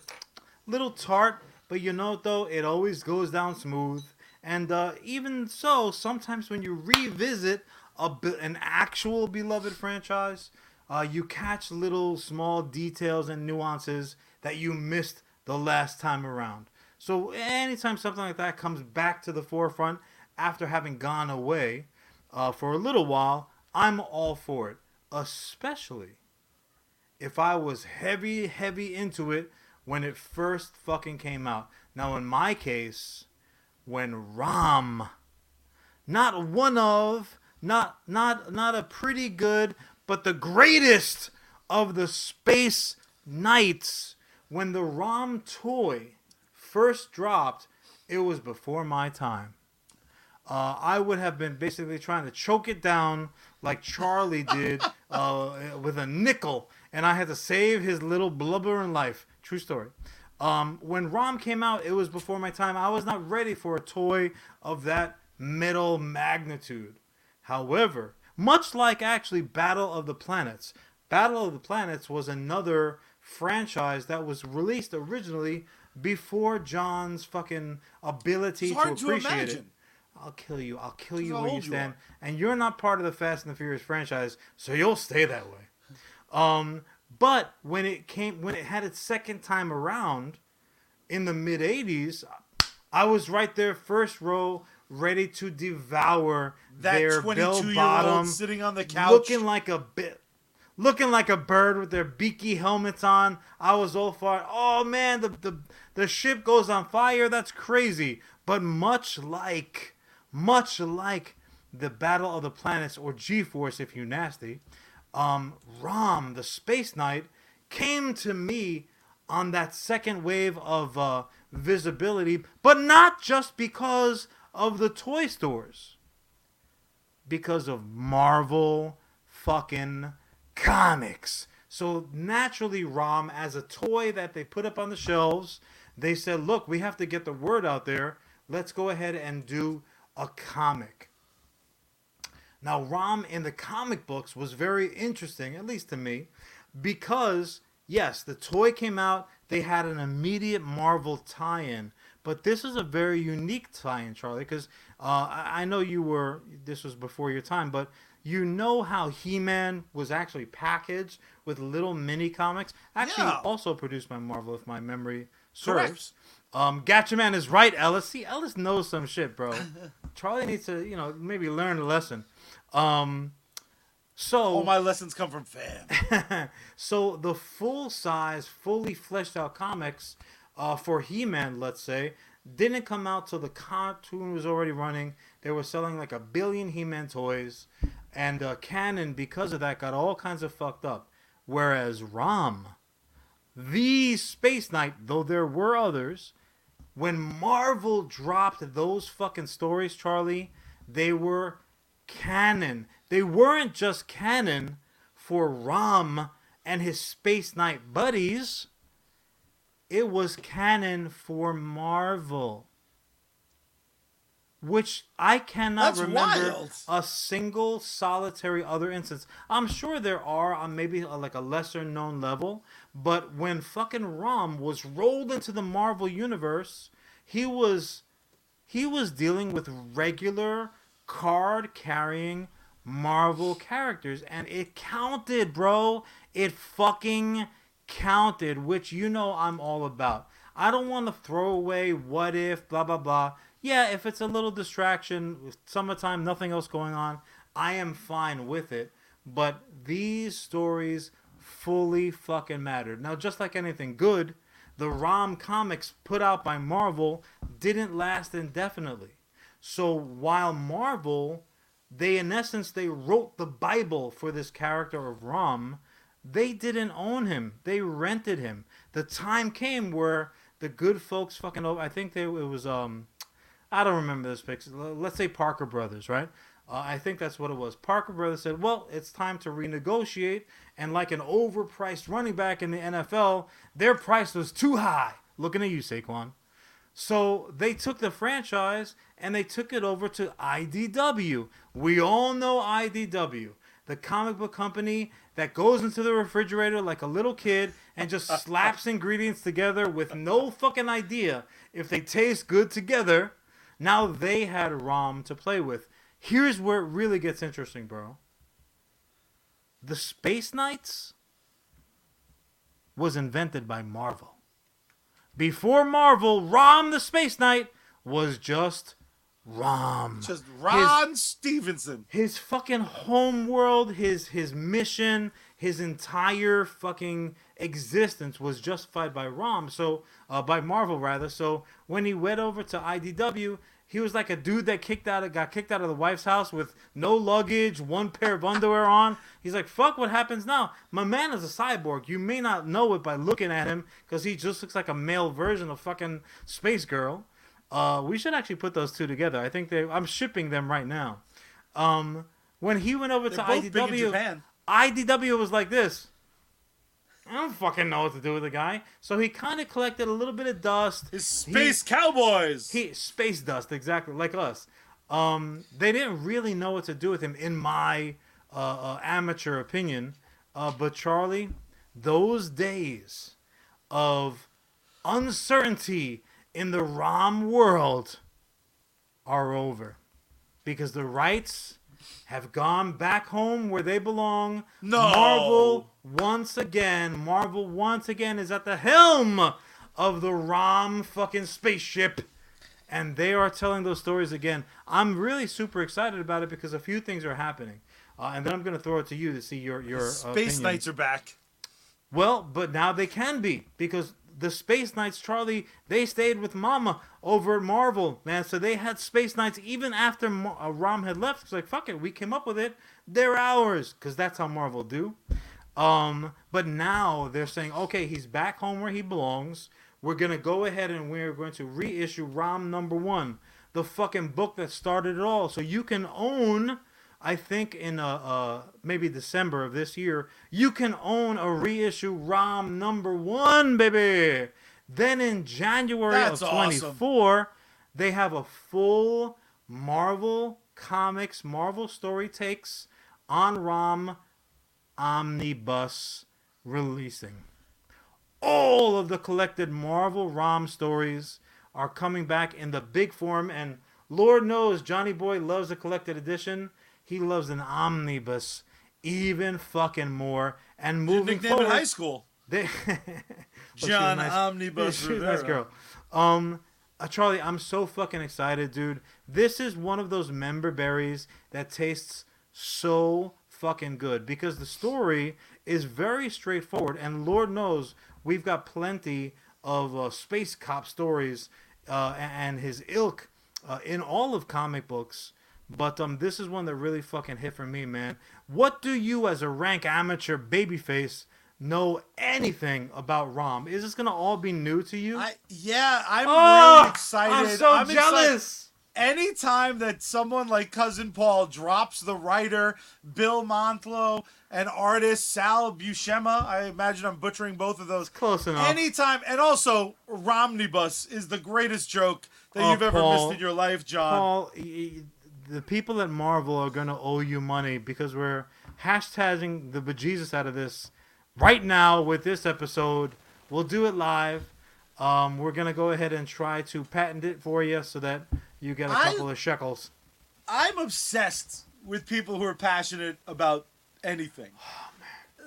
[SPEAKER 1] Little tart, but you know though, it always goes down smooth. And uh, even so, sometimes when you revisit a, an actual beloved franchise, uh, you catch little small details and nuances that you missed the last time around. So anytime something like that comes back to the forefront after having gone away uh, for a little while, I'm all for it. Especially if I was heavy, heavy into it when it first fucking came out. Now, in my case, when ROM, not one of, not not not a pretty good, but the greatest of the Space Knights. When the ROM toy first dropped, it was before my time. Uh, I would have been basically trying to choke it down like Charlie did uh, with a nickel, and I had to save his little blubbering life. True story. Um, when ROM came out, it was before my time. I was not ready for a toy of that middle magnitude. However, much like actually Battle of the Planets, Battle of the Planets was another franchise that was released originally before John's fucking ability to
[SPEAKER 2] hard to
[SPEAKER 1] appreciate it. I'll kill you. I'll kill you where you
[SPEAKER 2] old you
[SPEAKER 1] stand. and you're not part of the Fast and the Furious franchise, so you'll stay that way. Um, but when it came, when it had its second time around in the mid '80s, I was right there, first row, ready to devour
[SPEAKER 2] That
[SPEAKER 1] their
[SPEAKER 2] 22
[SPEAKER 1] bell
[SPEAKER 2] year
[SPEAKER 1] bottom,
[SPEAKER 2] old sitting on the couch.
[SPEAKER 1] looking like a bit. Looking like a bird with their beaky helmets on, I was all for it. Oh man, the, the the ship goes on fire. That's crazy. But much like, much like the Battle of the Planets or G-Force, if you nasty, um, Rom, the Space Knight, came to me on that second wave of uh, visibility, but not just because of the toy stores because of Marvel fucking comics. So naturally, ROM, as a toy that they put up on the shelves, they said, look, we have to get the word out there. Let's go ahead and do a comic. Now, ROM in the comic books was very interesting, at least to me, because, yes, the toy came out, they had an immediate Marvel tie in. But this is a very unique tie-in, Charlie, because uh, I know you were. This was before your time, but you know how He-Man was actually packaged with little mini comics. Actually,
[SPEAKER 2] Yeah.
[SPEAKER 1] also produced by Marvel, if my memory serves. Um, Gatchaman is right, Ellis. See, Ellis knows some shit, bro. Charlie needs to, you know, maybe learn a lesson. Um, so
[SPEAKER 2] All my lessons come from fam.
[SPEAKER 1] so the full size, fully fleshed out comics uh, for He Man, let's say, didn't come out till the cartoon was already running. They were selling like a billion He Man toys, and uh, Canon, because of that, got all kinds of fucked up. Whereas Rom, the Space Knight, though there were others, when Marvel dropped those fucking stories, Charlie, they were canon. They weren't just canon for Rom and his Space Knight buddies. It was canon for Marvel. Which I cannot
[SPEAKER 2] That's
[SPEAKER 1] remember
[SPEAKER 2] wild.
[SPEAKER 1] a single solitary other instance. I'm sure there are on maybe a, like a lesser known level, but when fucking Rom was rolled into the Marvel universe, he was he was dealing with regular card carrying Marvel characters and it counted, bro. It fucking counted, which you know I'm all about. I don't want to throw away what if, blah blah blah. Yeah, if it's a little distraction, summertime, nothing else going on, I am fine with it. But these stories fully fucking mattered. Now, just like anything good, the ROM comics put out by Marvel didn't last indefinitely. So while Marvel, they in essence they wrote the Bible for this character of Rom, they didn't own him. They rented him. The time came where the good folks fucking over. I think they it was um, I don't remember this picture. Let's say Parker Brothers, right? Uh, I think that's what it was. Parker Brothers said, "Well, it's time to renegotiate." And like an overpriced running back in the NFL, their price was too high. Looking at you, Saquon. So they took the franchise and they took it over to IDW. We all know IDW, the comic book company that goes into the refrigerator like a little kid and just slaps ingredients together with no fucking idea if they taste good together. Now they had ROM to play with. Here's where it really gets interesting, bro. The Space Knights was invented by Marvel. Before Marvel, Rom the Space Knight was just Rom.
[SPEAKER 2] Just Ron Stevenson.
[SPEAKER 1] his fucking home world, his his mission, his entire fucking existence was justified by Rom. So uh, by Marvel rather. So when he went over to IDW, He was like a dude that kicked out, got kicked out of the wife's house with no luggage, one pair of underwear on. He's like, "Fuck, what happens now?" My man is a cyborg. You may not know it by looking at him because he just looks like a male version of fucking Space Girl. Uh, we should actually put those two together. I think they. I'm shipping them right now. Um, when he went over
[SPEAKER 2] They're
[SPEAKER 1] to
[SPEAKER 2] both big in
[SPEAKER 1] IDW, IDW was like this. I don't fucking know what to do with the guy. So he kind of collected a little bit of dust.
[SPEAKER 2] His space cowboys.
[SPEAKER 1] He space dust exactly like us. Um, they didn't really know what to do with him, in my uh, uh, amateur opinion. Uh, but Charlie, those days of uncertainty in the ROM world are over because the rights have gone back home where they belong.
[SPEAKER 2] No.
[SPEAKER 1] Marvel once again, Marvel once again is at the helm of the ROM fucking spaceship. And they are telling those stories again. I'm really super excited about it because a few things are happening. Uh, and then I'm going to throw it to you to see your your
[SPEAKER 2] Space
[SPEAKER 1] opinion.
[SPEAKER 2] Knights are back.
[SPEAKER 1] Well, but now they can be because the Space Knights, Charlie, they stayed with Mama over at Marvel, man. So they had Space Knights even after uh, Rom had left. It's like fuck it, we came up with it. They're ours because that's how Marvel do. Um, but now they're saying, okay, he's back home where he belongs. We're gonna go ahead and we're going to reissue Rom number one, the fucking book that started it all. So you can own. I think in uh, uh maybe December of this year, you can own a reissue ROM number one, baby. Then in January
[SPEAKER 2] That's
[SPEAKER 1] of
[SPEAKER 2] awesome.
[SPEAKER 1] 24, they have a full Marvel Comics, Marvel story takes on ROM omnibus releasing. All of the collected Marvel ROM stories are coming back in the big form, and Lord knows Johnny Boy loves a collected edition. He loves an omnibus even fucking more. And moving forward,
[SPEAKER 2] in high school.
[SPEAKER 1] they, Well, she was
[SPEAKER 2] John
[SPEAKER 1] nice.
[SPEAKER 2] Omnibus
[SPEAKER 1] She was a nice girl. Um, uh, Charlie, I'm so fucking excited, dude. This is one of those member berries that tastes so fucking good because the story is very straightforward, and Lord knows we've got plenty of uh, space cop stories uh, and his ilk uh, in all of comic books. But um, this is one that really fucking hit for me, man. What do you, as a rank amateur babyface, know anything about Rom? Is this gonna all be new to you?
[SPEAKER 2] I, yeah, I'm
[SPEAKER 1] oh,
[SPEAKER 2] really excited.
[SPEAKER 1] I'm so
[SPEAKER 2] excited.
[SPEAKER 1] jealous.
[SPEAKER 2] anytime that someone like cousin Paul drops the writer Bill Montlo and artist Sal Buscema, I imagine I'm butchering both of those.
[SPEAKER 1] Close enough.
[SPEAKER 2] Anytime, and also Romnibus is the greatest joke that
[SPEAKER 1] Oh,
[SPEAKER 2] you've ever
[SPEAKER 1] Paul.
[SPEAKER 2] missed in your life, John.
[SPEAKER 1] Paul, the people at Marvel are gonna owe you money because we're hashtagging the bejesus out of this right now with this episode. We'll do it live. Um, we're gonna go ahead and try to patent it for you so that you get a couple of shekels.
[SPEAKER 2] I'm obsessed with people who are passionate about anything.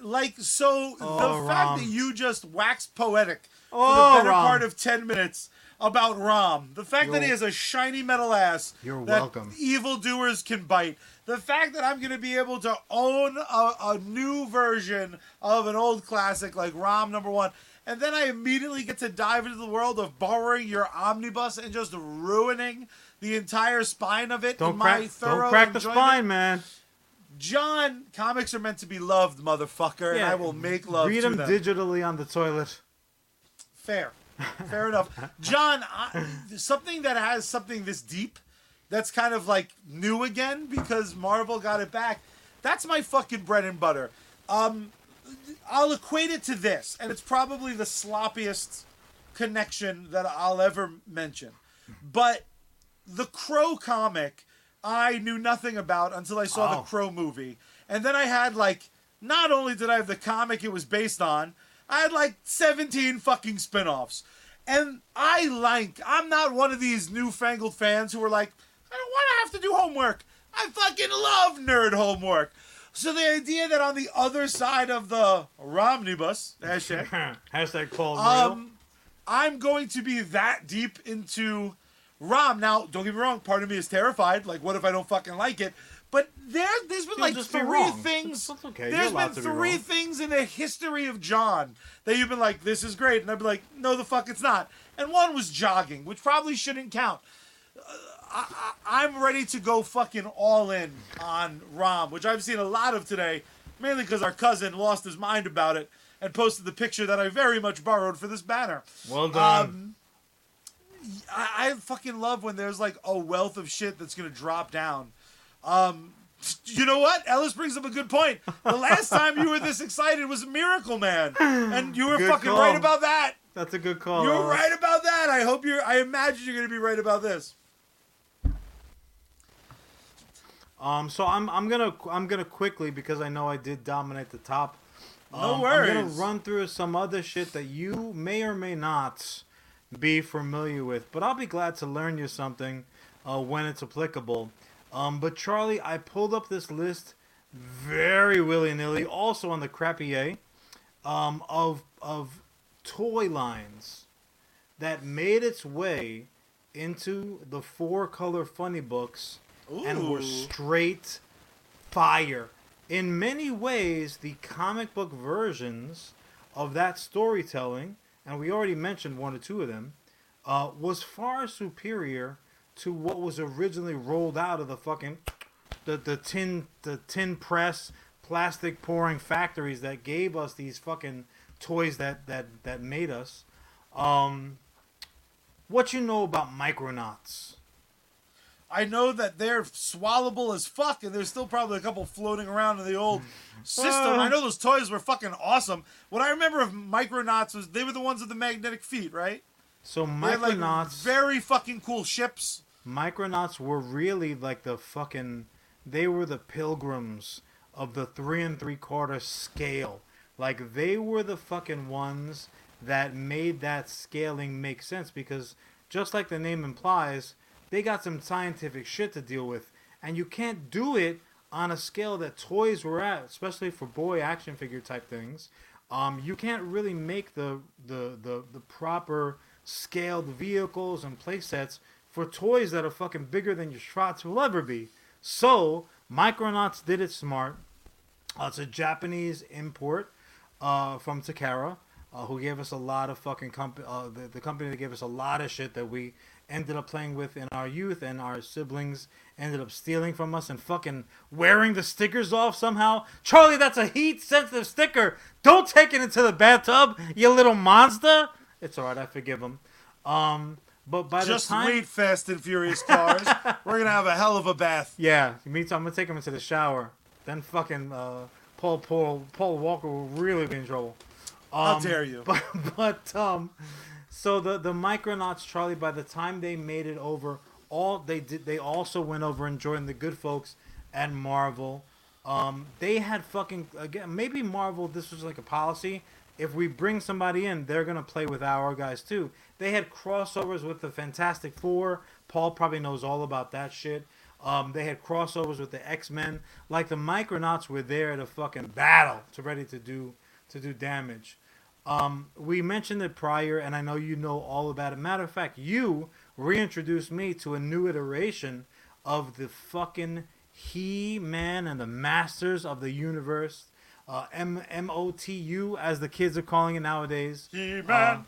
[SPEAKER 2] Like so,
[SPEAKER 1] Oh,
[SPEAKER 2] the fact
[SPEAKER 1] Rom.
[SPEAKER 2] that you just waxed poetic for
[SPEAKER 1] Oh,
[SPEAKER 2] the better
[SPEAKER 1] Rom.
[SPEAKER 2] part of ten minutes about Rom, the fact that
[SPEAKER 1] You're-
[SPEAKER 2] he has a shiny metal ass
[SPEAKER 1] You're
[SPEAKER 2] that
[SPEAKER 1] welcome.
[SPEAKER 2] evildoers can bite, the fact that I'm going to be able to own a, a new version of an old classic like Rom number one, and then I immediately get to dive into the world of borrowing your omnibus and just ruining the entire spine of it
[SPEAKER 1] Don't
[SPEAKER 2] in
[SPEAKER 1] crack, don't crack the spine, man.
[SPEAKER 2] John, comics are meant to be loved, motherfucker, and I will make love
[SPEAKER 1] Read
[SPEAKER 2] to
[SPEAKER 1] them
[SPEAKER 2] them.
[SPEAKER 1] digitally on the toilet.
[SPEAKER 2] Fair, fair enough. John, I, something that has something this deep, that's kind of like new again because Marvel got it back. That's my fucking bread and butter. Um, I'll equate it to this, and it's probably the sloppiest connection that I'll ever mention. But the Crow comic, I knew nothing about until I saw
[SPEAKER 1] Oh.
[SPEAKER 2] the Crow movie. And then I had like, not only did I have the comic it was based on, I had like 17 fucking spin offs. And I like, I'm not one of these newfangled fans who are like, I don't want to have to do homework. I fucking love nerd homework. So the idea that on the other side of the Romnibus, hashtag,
[SPEAKER 1] Hashtag Paul
[SPEAKER 2] um, I'm going to be that deep into Rom. Now, don't get me wrong. Part of me is terrified. Like, what if I don't fucking like it? But there, there's been
[SPEAKER 1] You'll
[SPEAKER 2] like
[SPEAKER 1] just be
[SPEAKER 2] three things.
[SPEAKER 1] That's- that's okay.
[SPEAKER 2] There's been
[SPEAKER 1] to be
[SPEAKER 2] three things in the history of John that you've been like, this is great, and I'd be like, no, the fuck it's not. And one was jogging, which probably shouldn't count. Uh, I, I, I'm ready to go fucking all in on Rom, which I've seen a lot of today, mainly because our cousin lost his mind about it and posted the picture that I very much borrowed for this banner.
[SPEAKER 1] Well done.
[SPEAKER 2] Um, I, I fucking love when there's like a wealth of shit that's gonna drop down. Um, you know what? Ellis brings up a good point. The last time you were this excited was Miracle Man, and you were
[SPEAKER 1] Good
[SPEAKER 2] fucking
[SPEAKER 1] call.
[SPEAKER 2] right about that.
[SPEAKER 1] That's a good call.
[SPEAKER 2] You're right about that. I hope you're. I imagine you're gonna be right about this.
[SPEAKER 1] Um, so I'm I'm gonna I'm gonna quickly because I know I did dominate the top.
[SPEAKER 2] No
[SPEAKER 1] um, I'm gonna
[SPEAKER 2] worries.
[SPEAKER 1] run through some other shit that you may or may not be familiar with, but I'll be glad to learn you something uh, when it's applicable. Um, but Charlie, I pulled up this list very willy nilly, also on the crappy A, um, of of toy lines that made its way into the four color funny books and were straight fire. In many ways, the comic book versions of that storytelling, and we already mentioned one or two of them, uh, was far superior to what was originally rolled out of the fucking the, the tin the tin press plastic pouring factories that gave us these fucking toys that that that made us. Um, what you know about Micronauts?
[SPEAKER 2] I know that they're swallowable as fuck, and there's still probably a couple floating around in the old system.
[SPEAKER 1] Uh.
[SPEAKER 2] I know those toys were fucking awesome. What I remember of Micronauts was they were the ones with the magnetic feet, right?
[SPEAKER 1] So
[SPEAKER 2] They had like
[SPEAKER 1] Micronauts,
[SPEAKER 2] very fucking cool ships.
[SPEAKER 1] Micronauts were really like the fucking. They were the pilgrims of the three and three quarter scale. Like they were the fucking ones that made that scaling make sense because just like the name implies, they got some scientific shit to deal with, and you can't do it on a scale that toys were at, especially for boy action figure type things. Um, you can't really make the the the, the proper scaled vehicles and play sets for toys that are fucking bigger than your Schwartz will ever be. So Micronauts did it smart. Uh, it's a Japanese import uh, from Takara, uh, who gave us a lot of fucking comp- uh, the, the company that gave us a lot of shit that we ended up playing with in our youth, and our siblings ended up stealing from us and fucking wearing the stickers off somehow. Charlie, that's a heat sensitive sticker. Don't take it into the bathtub, you little monster. It's alright, I forgive him. Um, but by
[SPEAKER 2] Just
[SPEAKER 1] the time,
[SPEAKER 2] wait, Fast and Furious cars. We're gonna have a hell of a bath.
[SPEAKER 1] yeah, me too. I'm gonna take him into the shower. Then fucking uh, Paul Paul Paul Walker will really be in trouble.
[SPEAKER 2] How
[SPEAKER 1] Um,
[SPEAKER 2] dare you?
[SPEAKER 1] But but um, so the the Micronauts, Charlie. By the time they made it over, all they did they also went over and joined the good folks at Marvel. Um, they had fucking again maybe Marvel. This was like a policy. If we bring somebody in, they're gonna play with our guys too. They had crossovers with the Fantastic Four. Paul probably knows all about that shit. Um, they had crossovers with the X Men. Like the Micronauts were there to fucking battle, to ready to do to do damage. Um, we mentioned it prior, and I know you know all about it. Matter of fact, you reintroduced me to a new iteration of the fucking He-Man and the Masters of the Universe. Uh, M M O T U, as the kids are calling it nowadays.
[SPEAKER 2] He-Man.
[SPEAKER 1] Uh,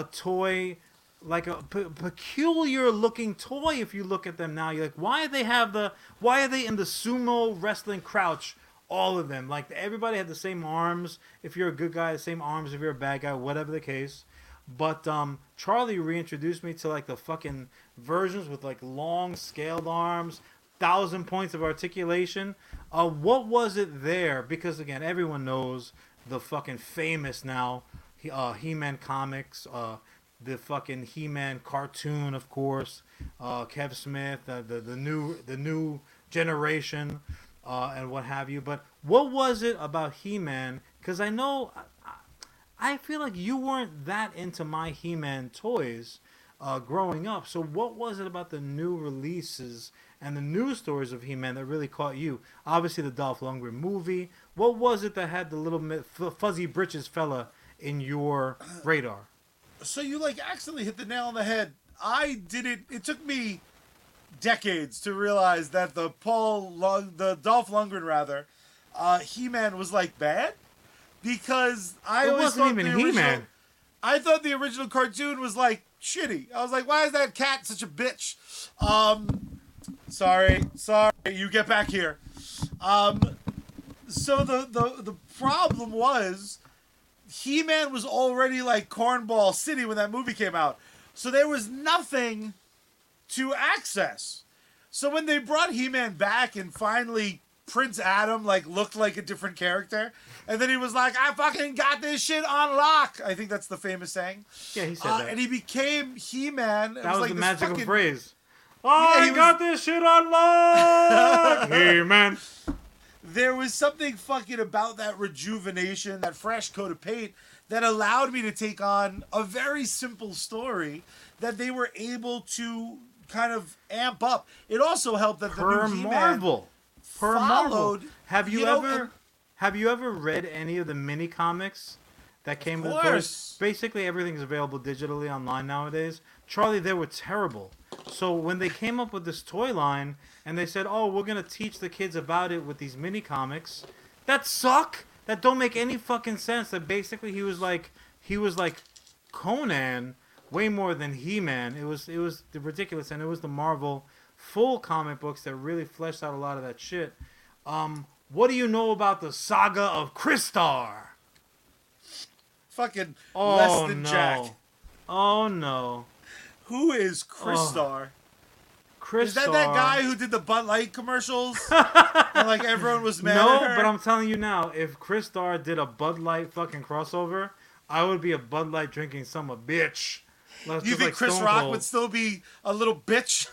[SPEAKER 1] a toy, like a peculiar looking toy. If you look at them now, you're like, why do they have the? Why are they in the sumo wrestling crouch? All of them, like everybody had the same arms. If you're a good guy, the same arms. If you're a bad guy, whatever the case. But um, Charlie reintroduced me to like the fucking versions with like long scaled arms, thousand points of articulation. Uh, what was it there? Because again, everyone knows the fucking famous now He- uh, He-Man comics, uh, the fucking He-Man cartoon, of course, uh, Kev Smith, uh, the the new the new generation, uh, and what have you. But what was it about He-Man? Because I know, I, feel like you weren't that into my He-Man toys uh, growing up. So what was it about the new releases and the news stories of He-Man that really caught you? Obviously, the Dolph Lundgren movie. What was it that had the little fuzzy britches fella in your radar?
[SPEAKER 2] So you like accidentally hit the nail on the head. I didn't. It took me decades to realize that the Paul, Lung, the Dolph Lundgren rather, uh, He-Man was like bad because I
[SPEAKER 1] It
[SPEAKER 2] always
[SPEAKER 1] wasn't
[SPEAKER 2] thought
[SPEAKER 1] even
[SPEAKER 2] the original-
[SPEAKER 1] He-Man.
[SPEAKER 2] I thought the original cartoon was like shitty. I was like, why is that cat such a bitch? Um, Sorry, sorry. You get back here. Um, so the the the problem was, He Man was already like Cornball City when that movie came out, so there was nothing to access. So when they brought He Man back and finally Prince Adam like looked like a different character, and then he was like, "I fucking got this shit on lock." I think that's the famous saying.
[SPEAKER 1] Yeah, he said
[SPEAKER 2] Uh,
[SPEAKER 1] that.
[SPEAKER 2] and he became He Man.
[SPEAKER 1] that was,
[SPEAKER 2] like
[SPEAKER 1] the magical
[SPEAKER 2] fucking-
[SPEAKER 1] phrase.
[SPEAKER 2] Yeah,
[SPEAKER 1] I
[SPEAKER 2] he
[SPEAKER 1] got this shit on lock. hey man.
[SPEAKER 2] there was something fucking about that rejuvenation, that fresh coat of paint that allowed me to take on a very simple story that they were able to kind of amp up. It also helped that the
[SPEAKER 1] Per
[SPEAKER 2] new He-Man
[SPEAKER 1] Marvel. Per Marvel.
[SPEAKER 2] followed.
[SPEAKER 1] Have you,
[SPEAKER 2] you know,
[SPEAKER 1] ever
[SPEAKER 2] and-
[SPEAKER 1] have you ever read any of the mini comics that came with the
[SPEAKER 2] course.
[SPEAKER 1] toys? Basically everything's available digitally online nowadays. Charlie, they were terrible. So when they came up with this toy line and they said, "Oh, we're gonna teach the kids about it with these mini comics," that suck. That don't make any fucking sense. That basically he was like he was like Conan way more than He-Man. It was it was ridiculous, and it was the Marvel full comic books that really fleshed out a lot of that shit. Um, what do you know about the saga of Crystar?
[SPEAKER 2] fucking
[SPEAKER 1] Oh
[SPEAKER 2] less than
[SPEAKER 1] no!
[SPEAKER 2] Jack.
[SPEAKER 1] Oh no!
[SPEAKER 2] Who is Crystar?
[SPEAKER 1] Crystar.
[SPEAKER 2] Is that that guy who did the Bud Light commercials? and like everyone was mad
[SPEAKER 1] No, but I'm telling you now, if Crystar did a Bud Light fucking crossover, I would be a Bud Light drinking some a bitch. Like-
[SPEAKER 2] You think
[SPEAKER 1] like
[SPEAKER 2] Chris
[SPEAKER 1] Stone
[SPEAKER 2] Rock
[SPEAKER 1] Cold.
[SPEAKER 2] would still be a little bitch?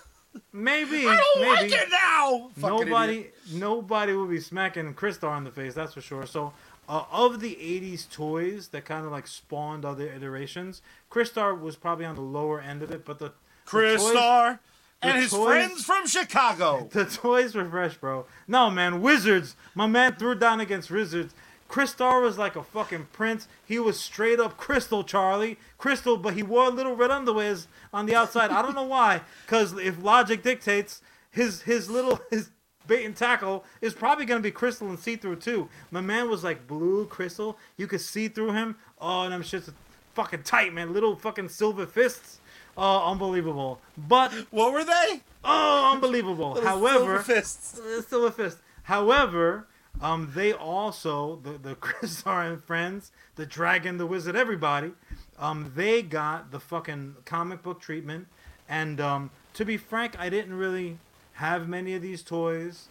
[SPEAKER 1] Maybe.
[SPEAKER 2] I don't
[SPEAKER 1] maybe.
[SPEAKER 2] like it now. Fucking
[SPEAKER 1] nobody
[SPEAKER 2] idiot.
[SPEAKER 1] nobody will be smacking Crystar in the face that's for sure so uh, of the 80s toys that kind of like spawned other iterations Crystar was probably on the lower end of it but the
[SPEAKER 2] Crystar and his
[SPEAKER 1] toys-
[SPEAKER 2] friends from Chicago.
[SPEAKER 1] the toys were fresh bro no man wizards my man threw down against wizards Crystar was like a fucking prince. He was straight up Crystal Charlie. Crystal, but he wore little red underwears on the outside. I don't know why. Cause if logic dictates, his his little his bait and tackle is probably gonna be crystal and see through too. My man was like blue crystal. You could see through him. Oh, and I'm just fucking tight, man. Little fucking silver fists. Oh, unbelievable. But
[SPEAKER 2] What were they?
[SPEAKER 1] oh, unbelievable. However,
[SPEAKER 2] silver fists.
[SPEAKER 1] Silver Fist. However, um, they also the the Crystar and friends, the dragon, the wizard, everybody, um, they got the fucking comic book treatment. And um, to be frank, I didn't really have many of these toys.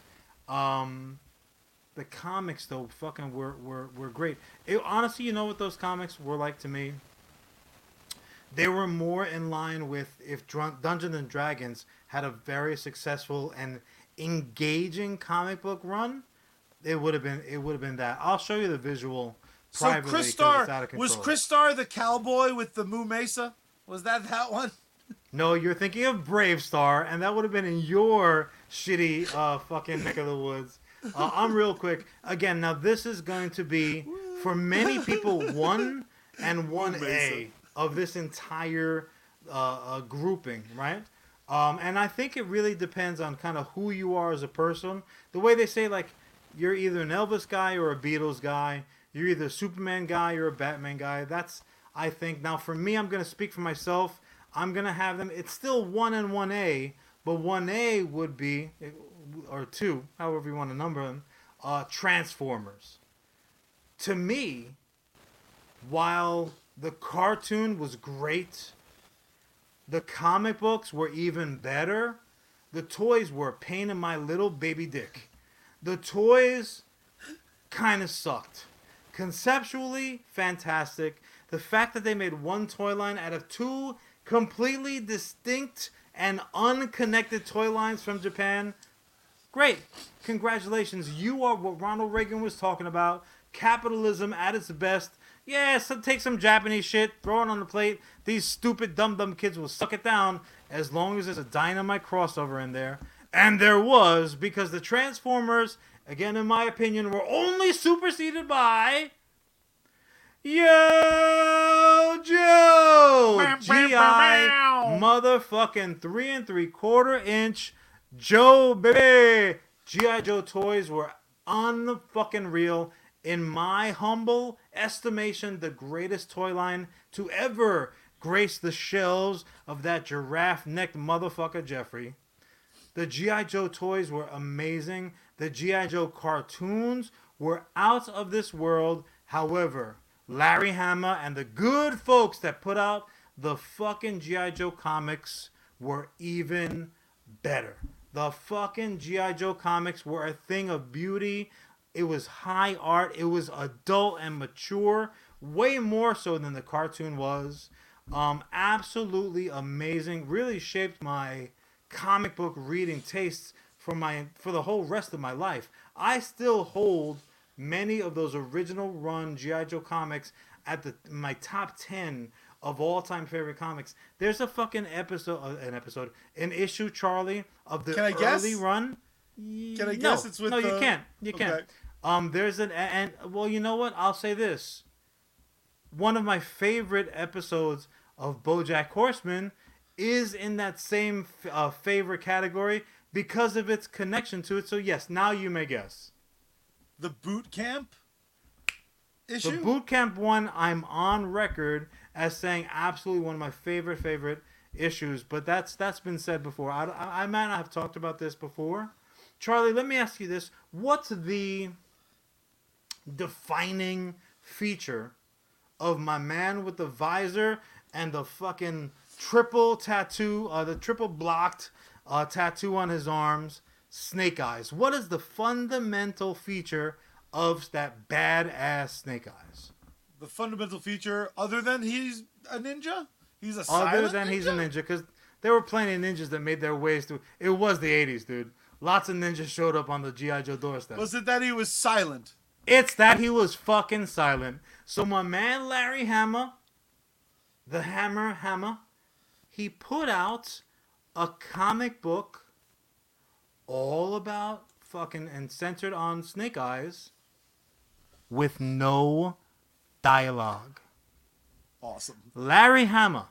[SPEAKER 1] Um, the comics though, fucking were were, were great. It, honestly, you know what those comics were like to me. They were more in line with if Drun- Dungeons and Dragons had a very successful and engaging comic book run, it would have been it would have been that. I'll show you the visual
[SPEAKER 2] So
[SPEAKER 1] Crystar
[SPEAKER 2] was. Chris Star the cowboy with the Moo Mesa? Was that that one?
[SPEAKER 1] No, you're thinking of BraveStarr, and that would have been in your shitty uh, fucking neck of the woods. Uh, I'm real quick. Again, now this is going to be for many people one and one A of this entire uh, uh, grouping, right? Um, and I think it really depends on kind of who you are as a person. The way they say like you're either an Elvis guy or a Beatles guy. You're either a Superman guy or a Batman guy. That's I think now for me, I'm gonna speak for myself. I'm gonna have them. It's still one and one A, but one A would be or two, however you want to number them. Uh, Transformers. To me, while the cartoon was great, the comic books were even better. The toys were a pain in my little baby dick. The toys kind of sucked. Conceptually, fantastic. The fact that they made one toy line out of two completely distinct and unconnected toy lines from Japan, great. Congratulations. You are what Ronald Reagan was talking about. Capitalism at its best. Yeah, so take some Japanese shit, throw it on the plate. These stupid dumb dumb kids will suck it down as long as there's a dynamite crossover in there. And there was, because the Transformers, again in my opinion, were only superseded by Yo Joe GI motherfucking three and three quarter inch Joe baby. GI Joe toys were unfucking real. In my humble estimation, the greatest toy line to ever grace the shelves of that giraffe necked motherfucker Geoffrey. The GI Joe toys were amazing. The GI Joe cartoons were out of this world. However, Larry Hama and the good folks that put out the fucking GI Joe comics were even better. The fucking GI Joe comics were a thing of beauty. It was high art. It was adult and mature, way more so than the cartoon was. Um, absolutely amazing. Really shaped my comic book reading tastes for my for the whole rest of my life. I still hold many of those original run GI Joe comics at the my top ten of all time favorite comics. There's a fucking episode, uh, an episode, an issue, Charlie, of the
[SPEAKER 2] Can I guess?
[SPEAKER 1] early run.
[SPEAKER 2] Can I
[SPEAKER 1] No,
[SPEAKER 2] guess it's with
[SPEAKER 1] no? You can't. You
[SPEAKER 2] Okay.
[SPEAKER 1] can't. Um, there's an and well, you know what? I'll say this. One of my favorite episodes of BoJack Horseman is in that same uh, favorite category because of its connection to it. So yes, now you may guess.
[SPEAKER 2] The boot camp issue.
[SPEAKER 1] The boot camp one, I'm on record as saying absolutely one of my favorite favorite issues. But that's that's been said before. I, I, I might not have talked about this before. Charlie, let me ask you this: What's the defining feature of my man with the visor and the fucking triple tattoo, uh, the triple blocked uh, tattoo on his arms, Snake Eyes? What is the fundamental feature of that badass Snake Eyes?
[SPEAKER 2] the fundamental feature, other than he's a ninja, he's a
[SPEAKER 1] Other than he's a
[SPEAKER 2] ninja?
[SPEAKER 1] ninja, because there were plenty of ninjas that made their ways through. It was the '80s, dude. Lots of ninjas showed up on the GI Joe doorstep.
[SPEAKER 2] Was it that he was silent?
[SPEAKER 1] It's that he was fucking silent. So my man Larry Hammer, the Hammer Hammer, he put out a comic book all about fucking and centered on Snake Eyes with no dialogue.
[SPEAKER 2] Awesome.
[SPEAKER 1] Larry Hama,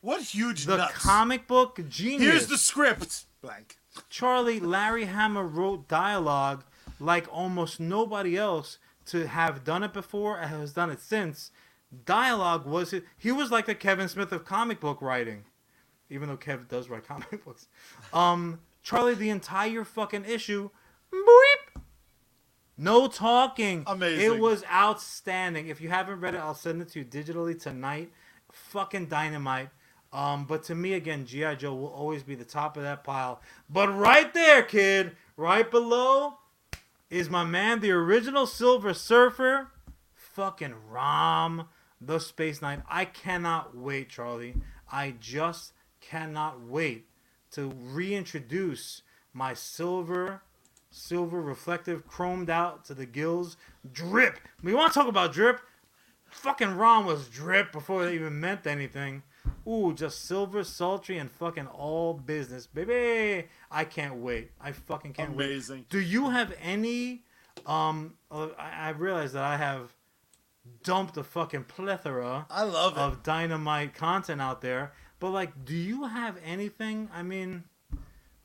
[SPEAKER 2] What huge
[SPEAKER 1] the
[SPEAKER 2] nuts.
[SPEAKER 1] comic book genius.
[SPEAKER 2] Here's the script. Blank.
[SPEAKER 1] Charlie Larry Hama wrote dialogue like almost nobody else to have done it before and has done it since. Dialogue was it. He was like the Kevin Smith of comic book writing, even though Kev does write comic books. Um, Charlie, the entire fucking issue, boop, no talking.
[SPEAKER 2] Amazing.
[SPEAKER 1] It was outstanding. If you haven't read it, I'll send it to you digitally tonight. Fucking dynamite. Um, but to me, again, GI Joe will always be the top of that pile. But right there, kid, right below, is my man, the original Silver Surfer, fucking Rom, the Space Knight. I cannot wait, Charlie. I just cannot wait to reintroduce my silver, silver reflective, chromed out to the gills drip. We want to talk about drip? Fucking Rom was drip before it even meant anything. Ooh, just silver, sultry, and fucking all business, baby. I can't wait. I fucking can't wait.
[SPEAKER 2] Amazing.
[SPEAKER 1] Do you have any? Um, uh, I, I realize that I have dumped a fucking plethora
[SPEAKER 2] I love it.
[SPEAKER 1] of dynamite content out there, but like, do you have anything? I mean,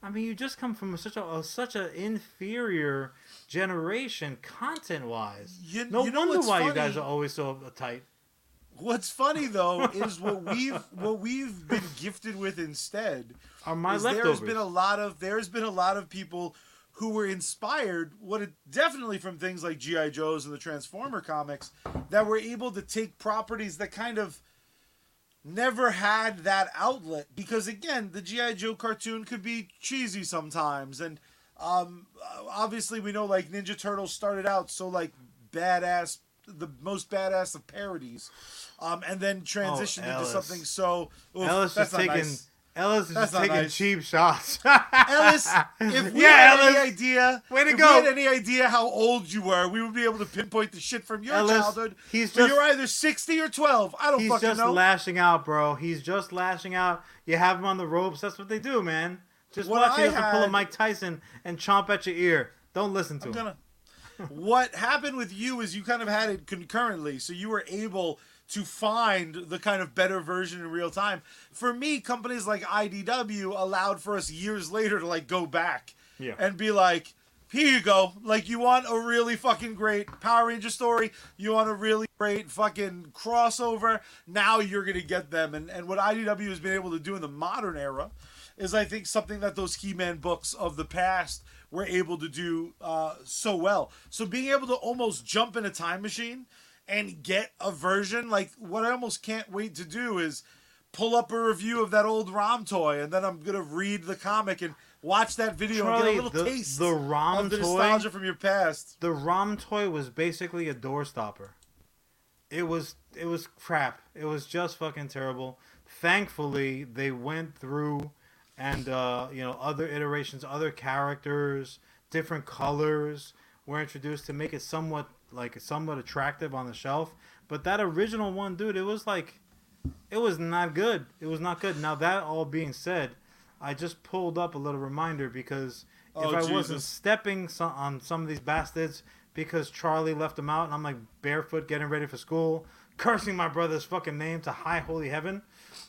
[SPEAKER 1] I mean, you just come from such a, a such an inferior generation content wise.
[SPEAKER 2] You-
[SPEAKER 1] no
[SPEAKER 2] you know
[SPEAKER 1] wonder why you guys are always so tight.
[SPEAKER 2] What's funny though is what we've what we've been gifted with instead
[SPEAKER 1] Are my leftovers?
[SPEAKER 2] there's been a lot of there's been a lot of people who were inspired what it, definitely from things like GI Joes and the Transformer comics that were able to take properties that kind of never had that outlet because again the GI Joe cartoon could be cheesy sometimes. And um, obviously we know like Ninja Turtles started out so like badass the most badass of parodies um, and then transitioned into something so oof,
[SPEAKER 1] Ellis
[SPEAKER 2] that's
[SPEAKER 1] taking
[SPEAKER 2] nice.
[SPEAKER 1] Ellis is
[SPEAKER 2] That's
[SPEAKER 1] just taking
[SPEAKER 2] nice.
[SPEAKER 1] cheap shots.
[SPEAKER 2] Ellis, if we
[SPEAKER 1] yeah,
[SPEAKER 2] had
[SPEAKER 1] Ellis.
[SPEAKER 2] any idea,
[SPEAKER 1] Way to
[SPEAKER 2] if
[SPEAKER 1] go.
[SPEAKER 2] we had any idea how old you were, we would be able to pinpoint the shit from your
[SPEAKER 1] Ellis,
[SPEAKER 2] childhood.
[SPEAKER 1] he's just-
[SPEAKER 2] you're either sixty or twelve. I don't
[SPEAKER 1] He's
[SPEAKER 2] fucking
[SPEAKER 1] just
[SPEAKER 2] know.
[SPEAKER 1] lashing out, bro. He's just lashing out. You have him on the ropes. That's what they do, man. Just
[SPEAKER 2] What
[SPEAKER 1] watch
[SPEAKER 2] I
[SPEAKER 1] you have to pull a Mike Tyson and chomp at your ear. Don't listen to
[SPEAKER 2] I'm
[SPEAKER 1] him.
[SPEAKER 2] gonna. what happened with you is you kind of had it concurrently, so you were able to find the kind of better version in real time. For me, companies like IDW allowed for us years later to like go back
[SPEAKER 1] Yeah.
[SPEAKER 2] and be like, here you go. Like you want a really fucking great Power Ranger story, you want a really great fucking crossover. Now you're gonna get them, and and what IDW has been able to do in the modern era is I think something that those He-Man books of the past were able to do uh, so well. So being able to almost jump in a time machine and get a version like what I almost can't wait to do is pull up a review of that old ROM toy, and then I'm gonna read the comic and watch that video
[SPEAKER 1] Charlie,
[SPEAKER 2] and get a little
[SPEAKER 1] the-
[SPEAKER 2] taste
[SPEAKER 1] the ROM
[SPEAKER 2] of the
[SPEAKER 1] toy-
[SPEAKER 2] nostalgia from your past.
[SPEAKER 1] the ROM toy was basically a door stopper. It was it was crap. It was just fucking terrible. Thankfully, they went through and uh, you know other iterations, other characters, different colors were introduced to make it somewhat like somewhat attractive on the shelf. But that original one, dude, it was like it was not good. It was not good. Now that all being said, I just pulled up a little reminder because if
[SPEAKER 2] Oh,
[SPEAKER 1] I wasn't stepping on some of these bastards because Charlie left them out and I'm like barefoot getting ready for school, cursing my brother's fucking name to high holy heaven,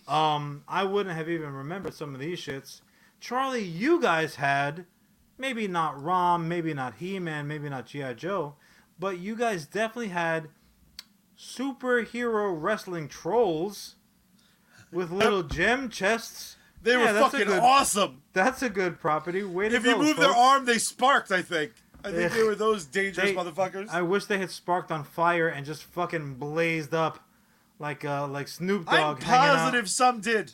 [SPEAKER 1] um, I wouldn't have even remembered some of these shits. Charlie, you guys had maybe not Rom, maybe not He Man, maybe not G.I. Joe, but you guys definitely had superhero wrestling trolls with little gem chests.
[SPEAKER 2] They
[SPEAKER 1] Yeah,
[SPEAKER 2] were fucking
[SPEAKER 1] good-
[SPEAKER 2] awesome.
[SPEAKER 1] That's a good property. Way to
[SPEAKER 2] If
[SPEAKER 1] go,
[SPEAKER 2] you moved their arm, they sparked. I think. I think they were those dangerous
[SPEAKER 1] They-
[SPEAKER 2] motherfuckers.
[SPEAKER 1] I wish they had sparked on fire and just fucking blazed up like uh like Snoop Dogg.
[SPEAKER 2] I'm positive some did.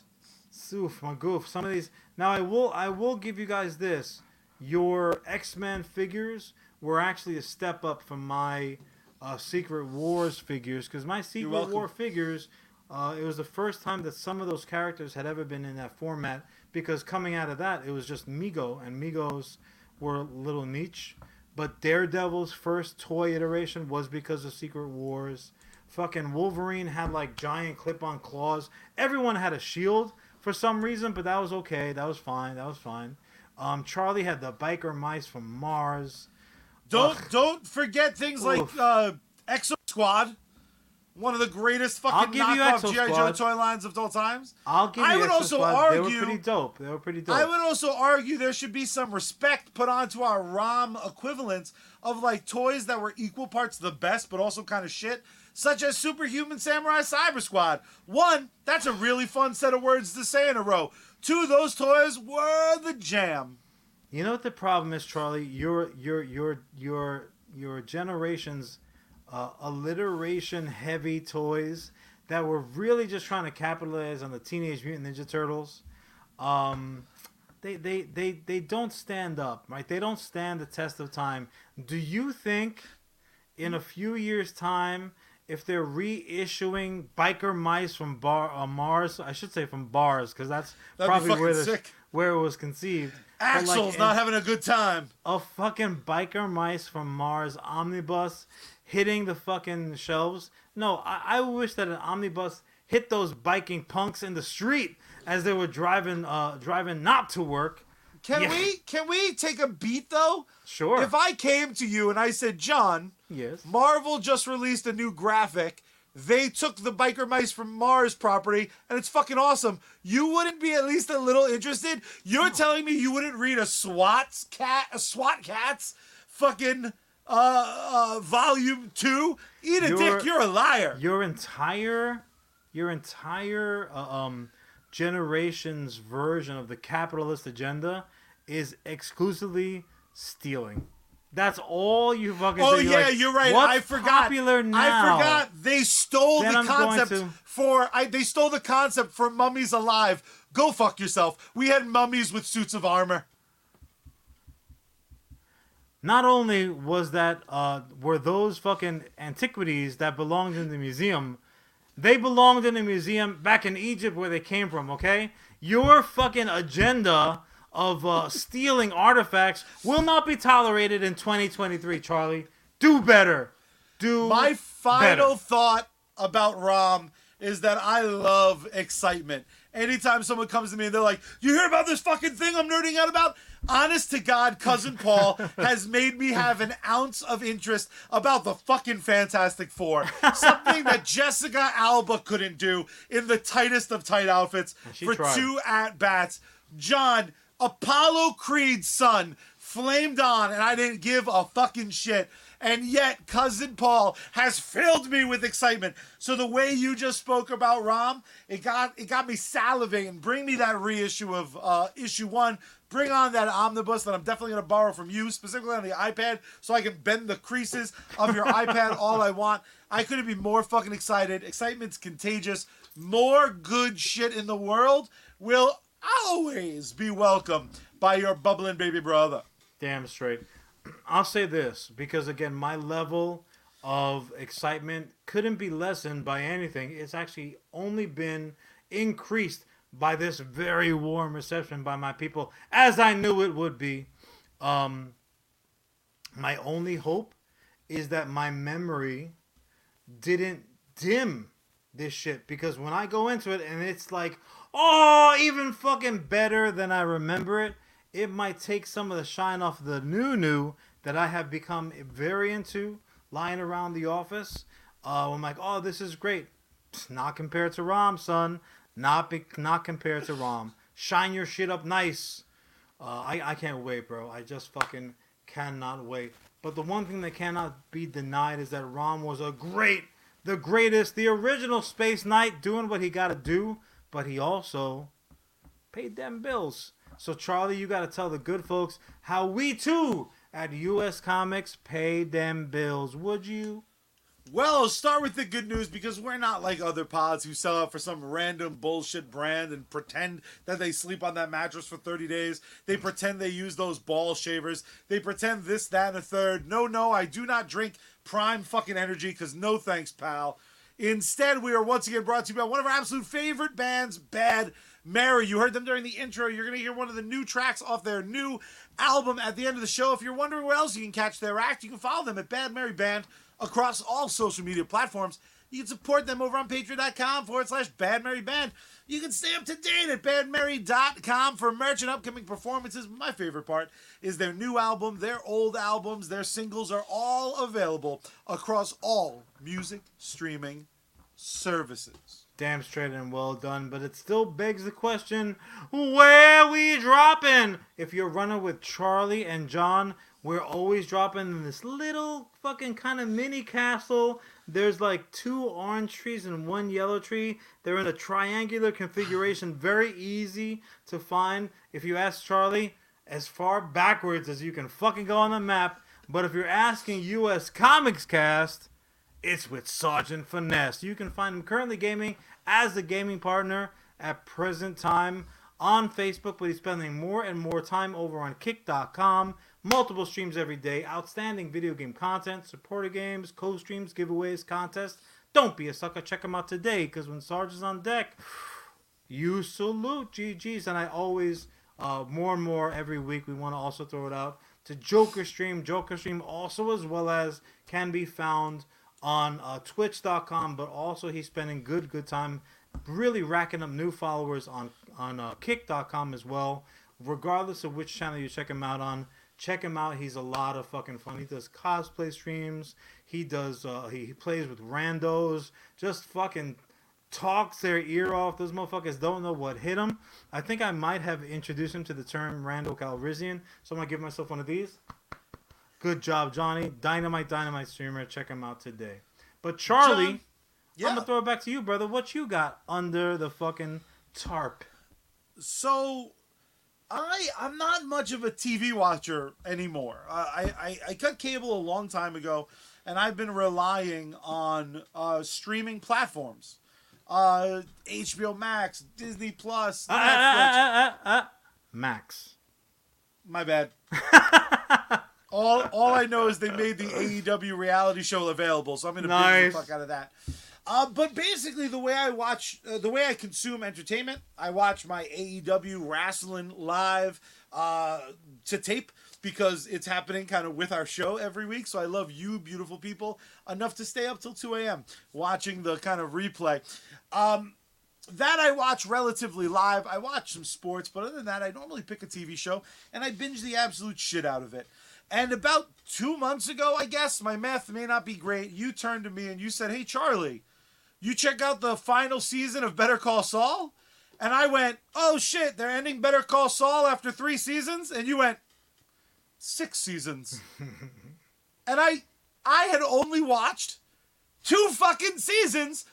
[SPEAKER 1] Oof, my goof. Some of these. Now I will I will give you guys this. Your X Men figures were actually a step up from my uh, Secret Wars figures because my Secret. War figures. Uh, it was the first time that some of those characters had ever been in that format because coming out of that it was just Mego and Megos were a little niche. But Daredevil's first toy iteration was because of Secret Wars. Fucking Wolverine had like giant clip-on claws. Everyone had a shield for some reason, but that was okay. That was fine. That was fine. Um, Charlie had the biker mice from Mars.
[SPEAKER 2] Don't
[SPEAKER 1] Ugh.
[SPEAKER 2] don't forget things like uh, Exo Squad, one of the greatest fucking knockoff GI Joe toy lines of all times.
[SPEAKER 1] I'll give
[SPEAKER 2] I
[SPEAKER 1] you
[SPEAKER 2] would
[SPEAKER 1] Exo
[SPEAKER 2] also
[SPEAKER 1] Squad. They
[SPEAKER 2] argue-
[SPEAKER 1] were pretty dope. They were pretty dope.
[SPEAKER 2] I would also argue there should be some respect put onto our ROM equivalents of like toys that were equal parts the best but also kind of shit, such as Superhuman Samurai Syber-Squad. One, that's a really fun set of words to say in a row. Two, those toys were the jam.
[SPEAKER 1] You know what the problem is, Charlie? Your your your your your generation's uh, alliteration heavy toys that were really just trying to capitalize on the Teenage Mutant Ninja Turtles. Um, they, they, they, they don't stand up, right? They don't stand the test of time. Do you think in a few years' time, if they're reissuing biker mice from bar uh, Mars, I should say from bars, because that's
[SPEAKER 2] That'd
[SPEAKER 1] probably where the,
[SPEAKER 2] sick.
[SPEAKER 1] where it was conceived. But, like,
[SPEAKER 2] not having a good time.
[SPEAKER 1] a fucking biker mice from Mars omnibus hitting the fucking shelves. No, I, I wish that an omnibus hit those biking punks in the street as they were driving uh driving not to work.
[SPEAKER 2] Can
[SPEAKER 1] Yeah.
[SPEAKER 2] we can we take a beat though?
[SPEAKER 1] Sure.
[SPEAKER 2] If I came to you and I said, John,
[SPEAKER 1] yes.
[SPEAKER 2] Marvel just released a new graphic. They took the biker mice from Mars property, and it's fucking awesome. You wouldn't be at least a little interested. You're telling me you wouldn't read a SWAT Kat, a SWAT Kats, fucking uh, uh volume two? Eat a
[SPEAKER 1] You're-
[SPEAKER 2] dick. You're a liar.
[SPEAKER 1] Your entire your entire uh, um generation's version of the capitalist agenda is exclusively stealing. That's all you fucking.
[SPEAKER 2] Oh
[SPEAKER 1] you're
[SPEAKER 2] yeah,
[SPEAKER 1] like,
[SPEAKER 2] you're right. I forgot.
[SPEAKER 1] Popular now.
[SPEAKER 2] I forgot. They stole
[SPEAKER 1] Then
[SPEAKER 2] the
[SPEAKER 1] I'm
[SPEAKER 2] concept
[SPEAKER 1] to-
[SPEAKER 2] for. I, they stole the concept for mummies alive. Go fuck yourself. We had mummies with suits of armor.
[SPEAKER 1] Not only was that uh, were those fucking antiquities that belonged in the museum, they belonged in a museum back in Egypt where they came from. Okay, your fucking agenda of uh, stealing artifacts will not be tolerated in 2023, Charlie. Do better. Do
[SPEAKER 2] My final
[SPEAKER 1] better.
[SPEAKER 2] thought about Rom is that I love excitement. Anytime someone comes to me and they're like, "You hear about this fucking thing I'm nerding out about?" Honest to God, cousin Paul has made me have an ounce of interest about the fucking Fantastic Four. Something that Jessica Alba couldn't do in the tightest of tight outfits
[SPEAKER 1] She
[SPEAKER 2] for
[SPEAKER 1] tried.
[SPEAKER 2] two at bats. John, Apollo Creed's son, flamed on, and I didn't give a fucking shit. And yet, cousin Paul has filled me with excitement. So the way you just spoke about Rom, it got it got me salivating. Bring me that reissue of uh, issue one. Bring on that omnibus that I'm definitely gonna borrow from you, specifically on the iPad, so I can bend the creases of your iPad all I want. I couldn't be more fucking excited. Excitement's contagious. More good shit in the world will always be welcome by your bubbling baby brother.
[SPEAKER 1] Damn straight. I'll say this because again, my level of excitement couldn't be lessened by anything. It's actually only been increased by this very warm reception by my people, as I knew it would be. Um, my only hope is that my memory didn't dim this shit because when I go into it and it's like, oh, even fucking better than I remember it, it might take some of the shine off the new new that I have become very into lying around the office. Uh, I'm like, oh, this is great. Not compared to Rom, son. Not be- not compared to Rom. Shine your shit up nice. Uh, I I can't wait, bro. I just fucking cannot wait. But the one thing that cannot be denied is that Rom was a great, the greatest, the original Space Knight doing what he got to do, but he also paid them bills. So Charlie, you got to tell the good folks how we too at US Comics pay them bills. Would you?
[SPEAKER 2] Well, I'll start with the good news because we're not like other pods who sell out for some random bullshit brand and pretend that they sleep on that mattress for 30 days. They pretend they use those ball shavers. They pretend this, that, and a third. No, no, I do not drink prime fucking energy because no thanks, pal. Instead, we are once again brought to you by one of our absolute favorite bands, Bad Mary. You heard them during the intro. You're going to hear one of the new tracks off their new album at the end of the show. If you're wondering where else you can catch their act, you can follow them at Bad Mary Band across all social media platforms. You can support them over on patreon.com forward slash Bad Mary Band. You can stay up to date at badmary.com for merch and upcoming performances. My favorite part is their new album, their old albums, their singles are all available across all music streaming services.
[SPEAKER 1] Damn straight and well done, but it still begs the question where we dropping? If you're running with Charlie and John, we're always dropping in this little fucking kind of mini castle. There's like two orange trees and one yellow tree. They're in a triangular configuration, very easy to find. If you ask Charlie, as far backwards as you can fucking go on the map. But if you're asking US Comics Cast, it's with Sergeant Finesse. You can find him currently gaming as a gaming partner at present time on Facebook, but he's spending more and more time over on Kick.com. Multiple streams every day, outstanding video game content, supporter games, co-streams, giveaways, contests. Don't be a sucker. Check him out today, because when Sarge is on deck, you salute GG's. And I always, uh, more and more every week, we want to also throw it out to Joker Stream. Joker Stream also as well as can be found on uh, twitch.com, but also he's spending good, good time really racking up new followers on, on uh, kick.com as well. Regardless of which channel you check him out on, check him out. He's a lot of fucking fun. He does cosplay streams. He does, uh, he, he plays with randos. Just fucking talks their ear off. Those motherfuckers don't know what hit them. I think I might have introduced him to the term Randall Calrissian, so I'm gonna give myself one of these. Good job, Johnny. Dynamite, dynamite streamer. Check him out today. But Charlie,
[SPEAKER 2] John, yeah.
[SPEAKER 1] I'm gonna throw it back to you, brother. What you got under the fucking tarp?
[SPEAKER 2] So, I I'm not much of a TV watcher anymore. Uh, I, I I cut cable a long time ago, and I've been relying on uh, streaming platforms, uh, HBO Max, Disney Plus,
[SPEAKER 1] Ah,
[SPEAKER 2] Netflix.
[SPEAKER 1] ah, ah, ah. Max.
[SPEAKER 2] My bad. all all I know is they made the AEW reality show available, so I'm gonna
[SPEAKER 1] Nice.
[SPEAKER 2] the fuck out of that. Uh, but basically, the way I watch, uh, the way I consume entertainment, I watch my AEW wrestling live uh, to tape because it's happening kind of with our show every week. So I love you, beautiful people, enough to stay up till 2 a.m. watching the kind of replay. Um, that I watch relatively live. I watch some sports, but other than that, I normally pick a TV show and I binge the absolute shit out of it. And about two months ago, I guess, my math may not be great, you turned to me and you said, Hey, Charlie, you check out the final season of Better Call Saul? And I went, Oh shit, they're ending Better Call Saul after three seasons? And you went, six seasons. and I I had only watched two fucking seasons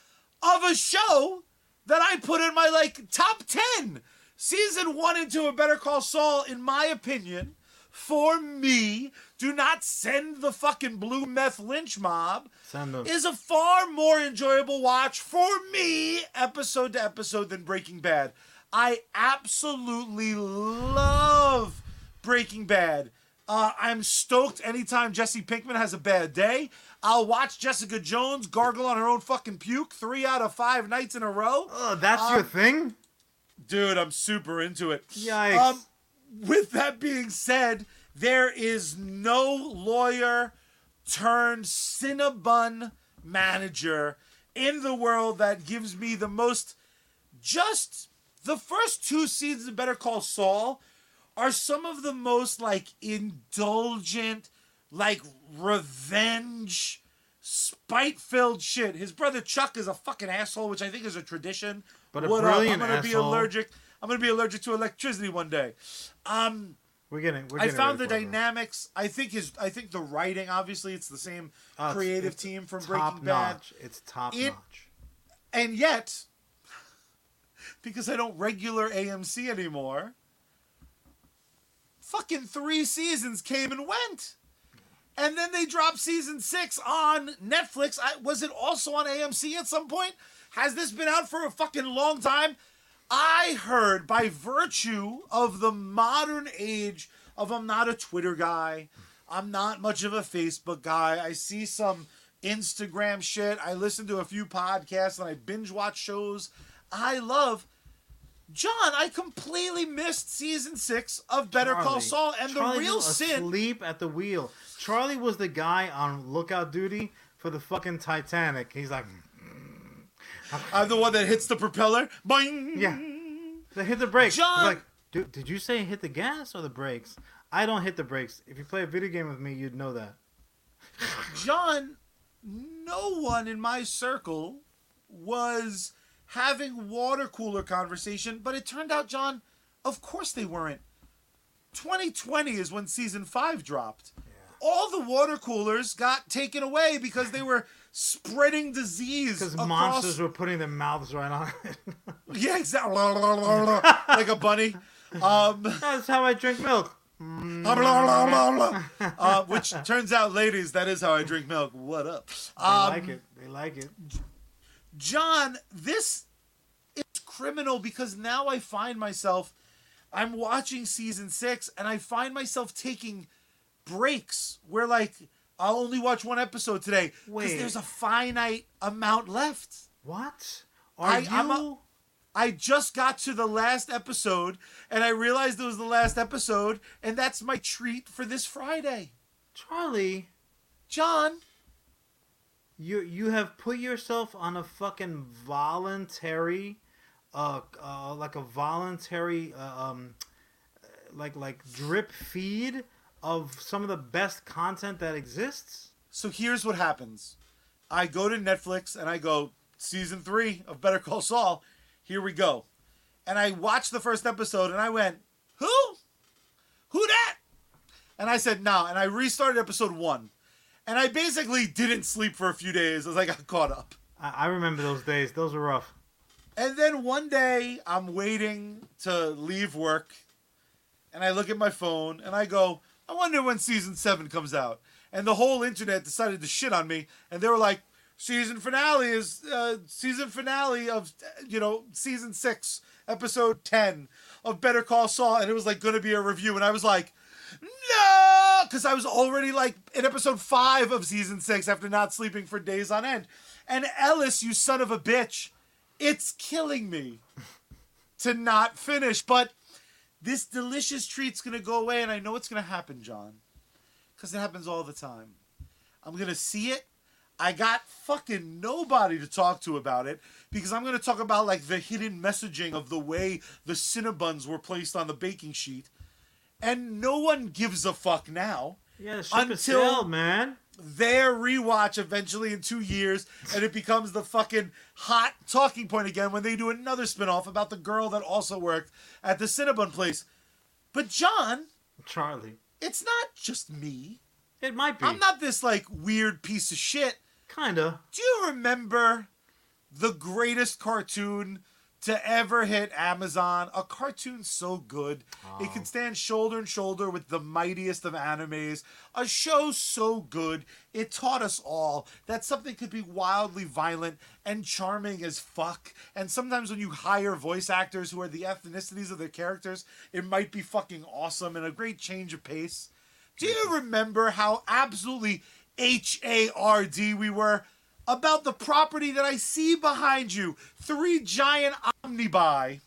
[SPEAKER 2] of a show that I put in my like top 10. Season 1 and 2 of Better Call Saul in my opinion for me do not send the fucking blue meth lynch mob
[SPEAKER 1] Send them.
[SPEAKER 2] is a far more enjoyable watch for me episode to episode than Breaking Bad. I absolutely love Breaking Bad. Uh, I'm stoked anytime Jesse Pinkman has a bad day. I'll watch Jessica Jones gargle on her own fucking puke three out of five nights in a row.
[SPEAKER 1] Oh, that's your
[SPEAKER 2] Um,
[SPEAKER 1] thing?
[SPEAKER 2] Dude, I'm super into it.
[SPEAKER 1] Yikes.
[SPEAKER 2] Um, with that being said, there is no lawyer turned Cinnabon manager in the world that gives me the most. Just the first two seasons of Better Call Saul are some of the most like indulgent, like revenge, spite-filled shit. His brother Chuck is a fucking asshole, which I think is a tradition.
[SPEAKER 1] But a
[SPEAKER 2] what up? I'm
[SPEAKER 1] brilliant
[SPEAKER 2] gonna be
[SPEAKER 1] asshole.
[SPEAKER 2] allergic. I'm gonna be allergic to electricity one day. Um,
[SPEAKER 1] We're getting. We're
[SPEAKER 2] I found the dynamics. I think his. I think the writing. Obviously, it's the same
[SPEAKER 1] Uh,
[SPEAKER 2] creative
[SPEAKER 1] it's
[SPEAKER 2] team from
[SPEAKER 1] top
[SPEAKER 2] Breaking Bad.
[SPEAKER 1] It's top
[SPEAKER 2] It-
[SPEAKER 1] notch.
[SPEAKER 2] and yet, because I don't regular AMC anymore, fucking three seasons came and went. And then they dropped season six on Netflix. I, was it also on AMC at some point? Has this been out for a fucking long time? I heard by virtue of the modern age of I'm not a Twitter guy. I'm not much of a Facebook guy. I see some Instagram shit. I listen to a few podcasts and I binge watch shows I love. John, I completely missed season six of Better Call Saul, and
[SPEAKER 1] Charlie
[SPEAKER 2] the real sin.
[SPEAKER 1] Asleep at the wheel. Charlie was the guy on lookout duty for the fucking Titanic. He's like,
[SPEAKER 2] I'm the one that hits the propeller. Boing.
[SPEAKER 1] yeah. They hit the brakes.
[SPEAKER 2] John-
[SPEAKER 1] like, dude, did you say hit the gas or the brakes? I don't hit the brakes. If you play a video game with me, you'd know that.
[SPEAKER 2] John, no one in my circle was having water cooler conversation, but it turned out, John, of course they weren't. 2020 is when season five dropped. All the water coolers got taken away because they were spreading disease.
[SPEAKER 1] Because
[SPEAKER 2] across-
[SPEAKER 1] monsters were putting their mouths right on it.
[SPEAKER 2] Yeah, exactly. like a bunny. Um,
[SPEAKER 1] That's how I drink milk.
[SPEAKER 2] uh, which turns out, ladies, that is how I drink milk. What up?
[SPEAKER 1] They
[SPEAKER 2] Um,
[SPEAKER 1] like it. They like it.
[SPEAKER 2] John, this is criminal because now I find myself, I'm watching season six and I find myself taking breaks where, like, I'll only watch one episode today because there's a finite amount left.
[SPEAKER 1] What? Are
[SPEAKER 2] I-
[SPEAKER 1] you?
[SPEAKER 2] I just got to the last episode and I realized it was the last episode, and that's my treat for this Friday.
[SPEAKER 1] Charlie,
[SPEAKER 2] John,
[SPEAKER 1] you you have put yourself on a fucking voluntary, uh, uh like a voluntary, uh, um, like like drip feed of some of the best content that exists.
[SPEAKER 2] So here's what happens. I go to Netflix and I go, season three of Better Call Saul, here we go. And I watched the first episode and I went, who? Who that? And I said, no. And I restarted episode one. And I basically didn't sleep for a few days as I got caught up.
[SPEAKER 1] I, I remember those days. Those were rough.
[SPEAKER 2] And then one day I'm waiting to leave work and I look at my phone and I go, I wonder when season seven comes out. And the whole internet decided to shit on me and they were like, season finale is uh, season finale of you know season six episode 10 of better call saul and it was like gonna be a review and i was like no because i was already like in episode five of season six after not sleeping for days on end and ellis you son of a bitch it's killing me to not finish but this delicious treat's gonna go away and i know what's gonna happen john because it happens all the time i'm gonna see it I got fucking nobody to talk to about it because I'm going to talk about like the hidden messaging of the way the Cinnabons were placed on the baking sheet. And no one gives a fuck now.
[SPEAKER 1] Yeah, the ship is
[SPEAKER 2] Until-
[SPEAKER 1] sailed, man.
[SPEAKER 2] Their rewatch eventually in two years, and it becomes the fucking hot talking point again when they do another spinoff about the girl that also worked at the Cinnabon place. But John,
[SPEAKER 1] Charlie.
[SPEAKER 2] it's not just me.
[SPEAKER 1] It might be.
[SPEAKER 2] I'm not this like weird piece of shit.
[SPEAKER 1] Kinda.
[SPEAKER 2] Do you remember the greatest cartoon to ever hit Amazon? A cartoon so good. It can stand shoulder and shoulder with the mightiest of animes. A show so good. It taught us all that something could be wildly violent and charming as fuck. And sometimes when you hire voice actors who are the ethnicities of their characters, it might be fucking awesome and a great change of pace. Do you remember how absolutely H A R D we were about the property that I see behind you? Three giant omnibi.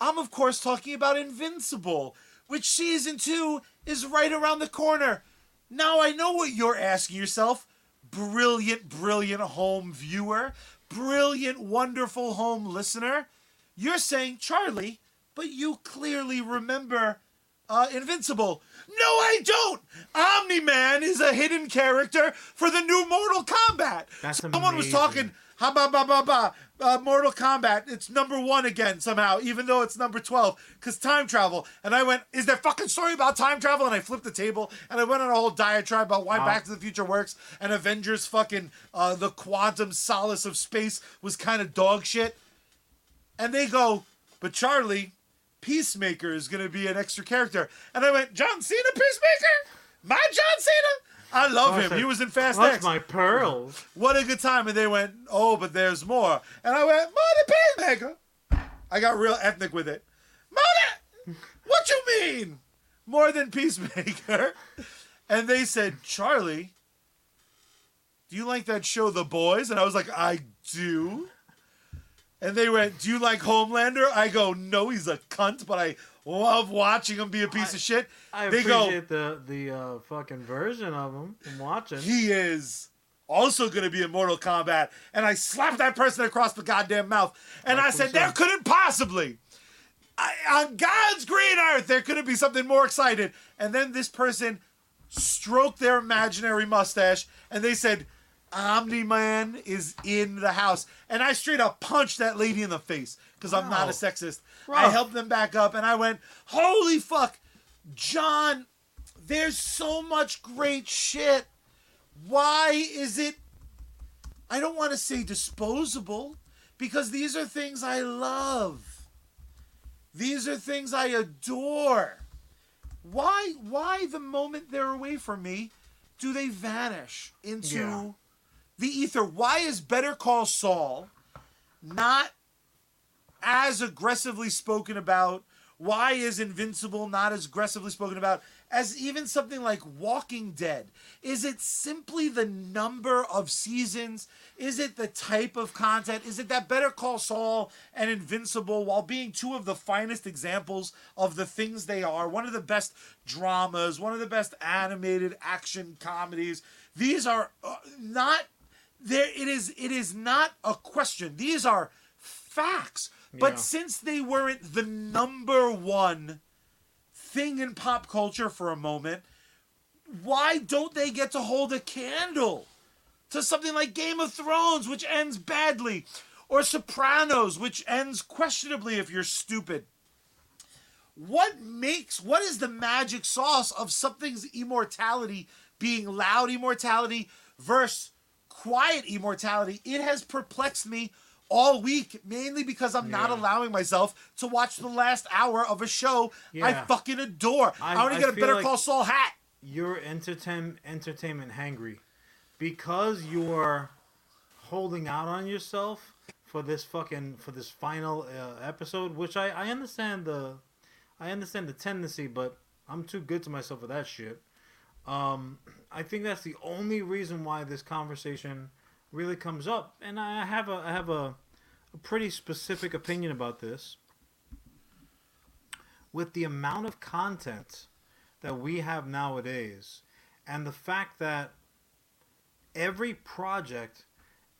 [SPEAKER 2] I'm, of course, talking about Invincible, which season two is right around the corner. Now I know what you're asking yourself. Brilliant, brilliant home viewer, brilliant, wonderful home listener. You're saying, Charlie, but you clearly remember uh, Invincible. No, I don't. Omni Man is a hidden character for the new Mortal Kombat.
[SPEAKER 1] That's
[SPEAKER 2] Someone was talking. Ha ba ba ba ba. Uh, Mortal Kombat. It's number one again somehow, even though it's number twelve, because time travel. And I went, "Is there fucking story about time travel?" And I flipped the table and I went on a whole diatribe about why
[SPEAKER 1] Wow.
[SPEAKER 2] Back to the Future works and Avengers fucking uh, the quantum solace of space was kind of dog shit. And they go, "But Charlie, Peacemaker is going to be an extra character. And I went, John Cena, Peacemaker? My John Cena? I love him. He was in Fast X.
[SPEAKER 1] my pearls.
[SPEAKER 2] What a good time. And they went, oh, but there's more. And I went, Mother Peacemaker. I got real ethnic with it. Mother, what you mean? More than Peacemaker. And they said, Charlie, do you like that show, The Boys? And I was like, I do. And they went, Do you like Homelander? I go, No, he's a cunt, but I love watching him be a piece of shit.
[SPEAKER 1] I
[SPEAKER 2] they go,
[SPEAKER 1] appreciate the the uh, fucking version of him from watching.
[SPEAKER 2] He is also going to be in Mortal Kombat. And I slapped that person across the goddamn mouth. And I said, There couldn't possibly. I, on God's green earth, there couldn't be something more excited. And then this person stroked their imaginary mustache and they said, Omni Man is in the house. And I straight up punched that lady in the face because I'm not a sexist. I helped them back up and I went, Holy fuck, John, there's so much great shit. Why is it, I don't want to say disposable because these are things I love. These are things I adore. Why why the moment they're away from me do they vanish into
[SPEAKER 1] Yeah.
[SPEAKER 2] The ether? Why is Better Call Saul not as aggressively spoken about? Why is Invincible not as aggressively spoken about as even something like Walking Dead? Is it simply the number of seasons? Is it the type of content? Is it that Better Call Saul and Invincible, while being two of the finest examples of the things they are, one of the best dramas, one of the best animated action comedies, these are uh, not there it is it is not a question. These are facts. But
[SPEAKER 1] Yeah.
[SPEAKER 2] since they weren't the number one thing in pop culture for a moment why don't they get to hold a candle to something like game of thrones which ends badly or sopranos which ends questionably if you're stupid? What makes what is the magic sauce of something's immortality being loud immortality versus quiet immortality. It has perplexed me all week mainly because i'm not allowing myself to watch the last hour of a show i fucking adore. I,
[SPEAKER 1] I-
[SPEAKER 2] want to get a better
[SPEAKER 1] like-
[SPEAKER 2] call saul hat.
[SPEAKER 1] You're entertain entertainment hangry. Because you're holding out on yourself for this fucking for this final uh, episode, which I I understand the I understand the tendency, but I'm too good to myself for that shit. Um, I think that's the only reason why this conversation really comes up, and I have a I have a, a pretty specific opinion about this. With the amount of content that we have nowadays, and the fact that every project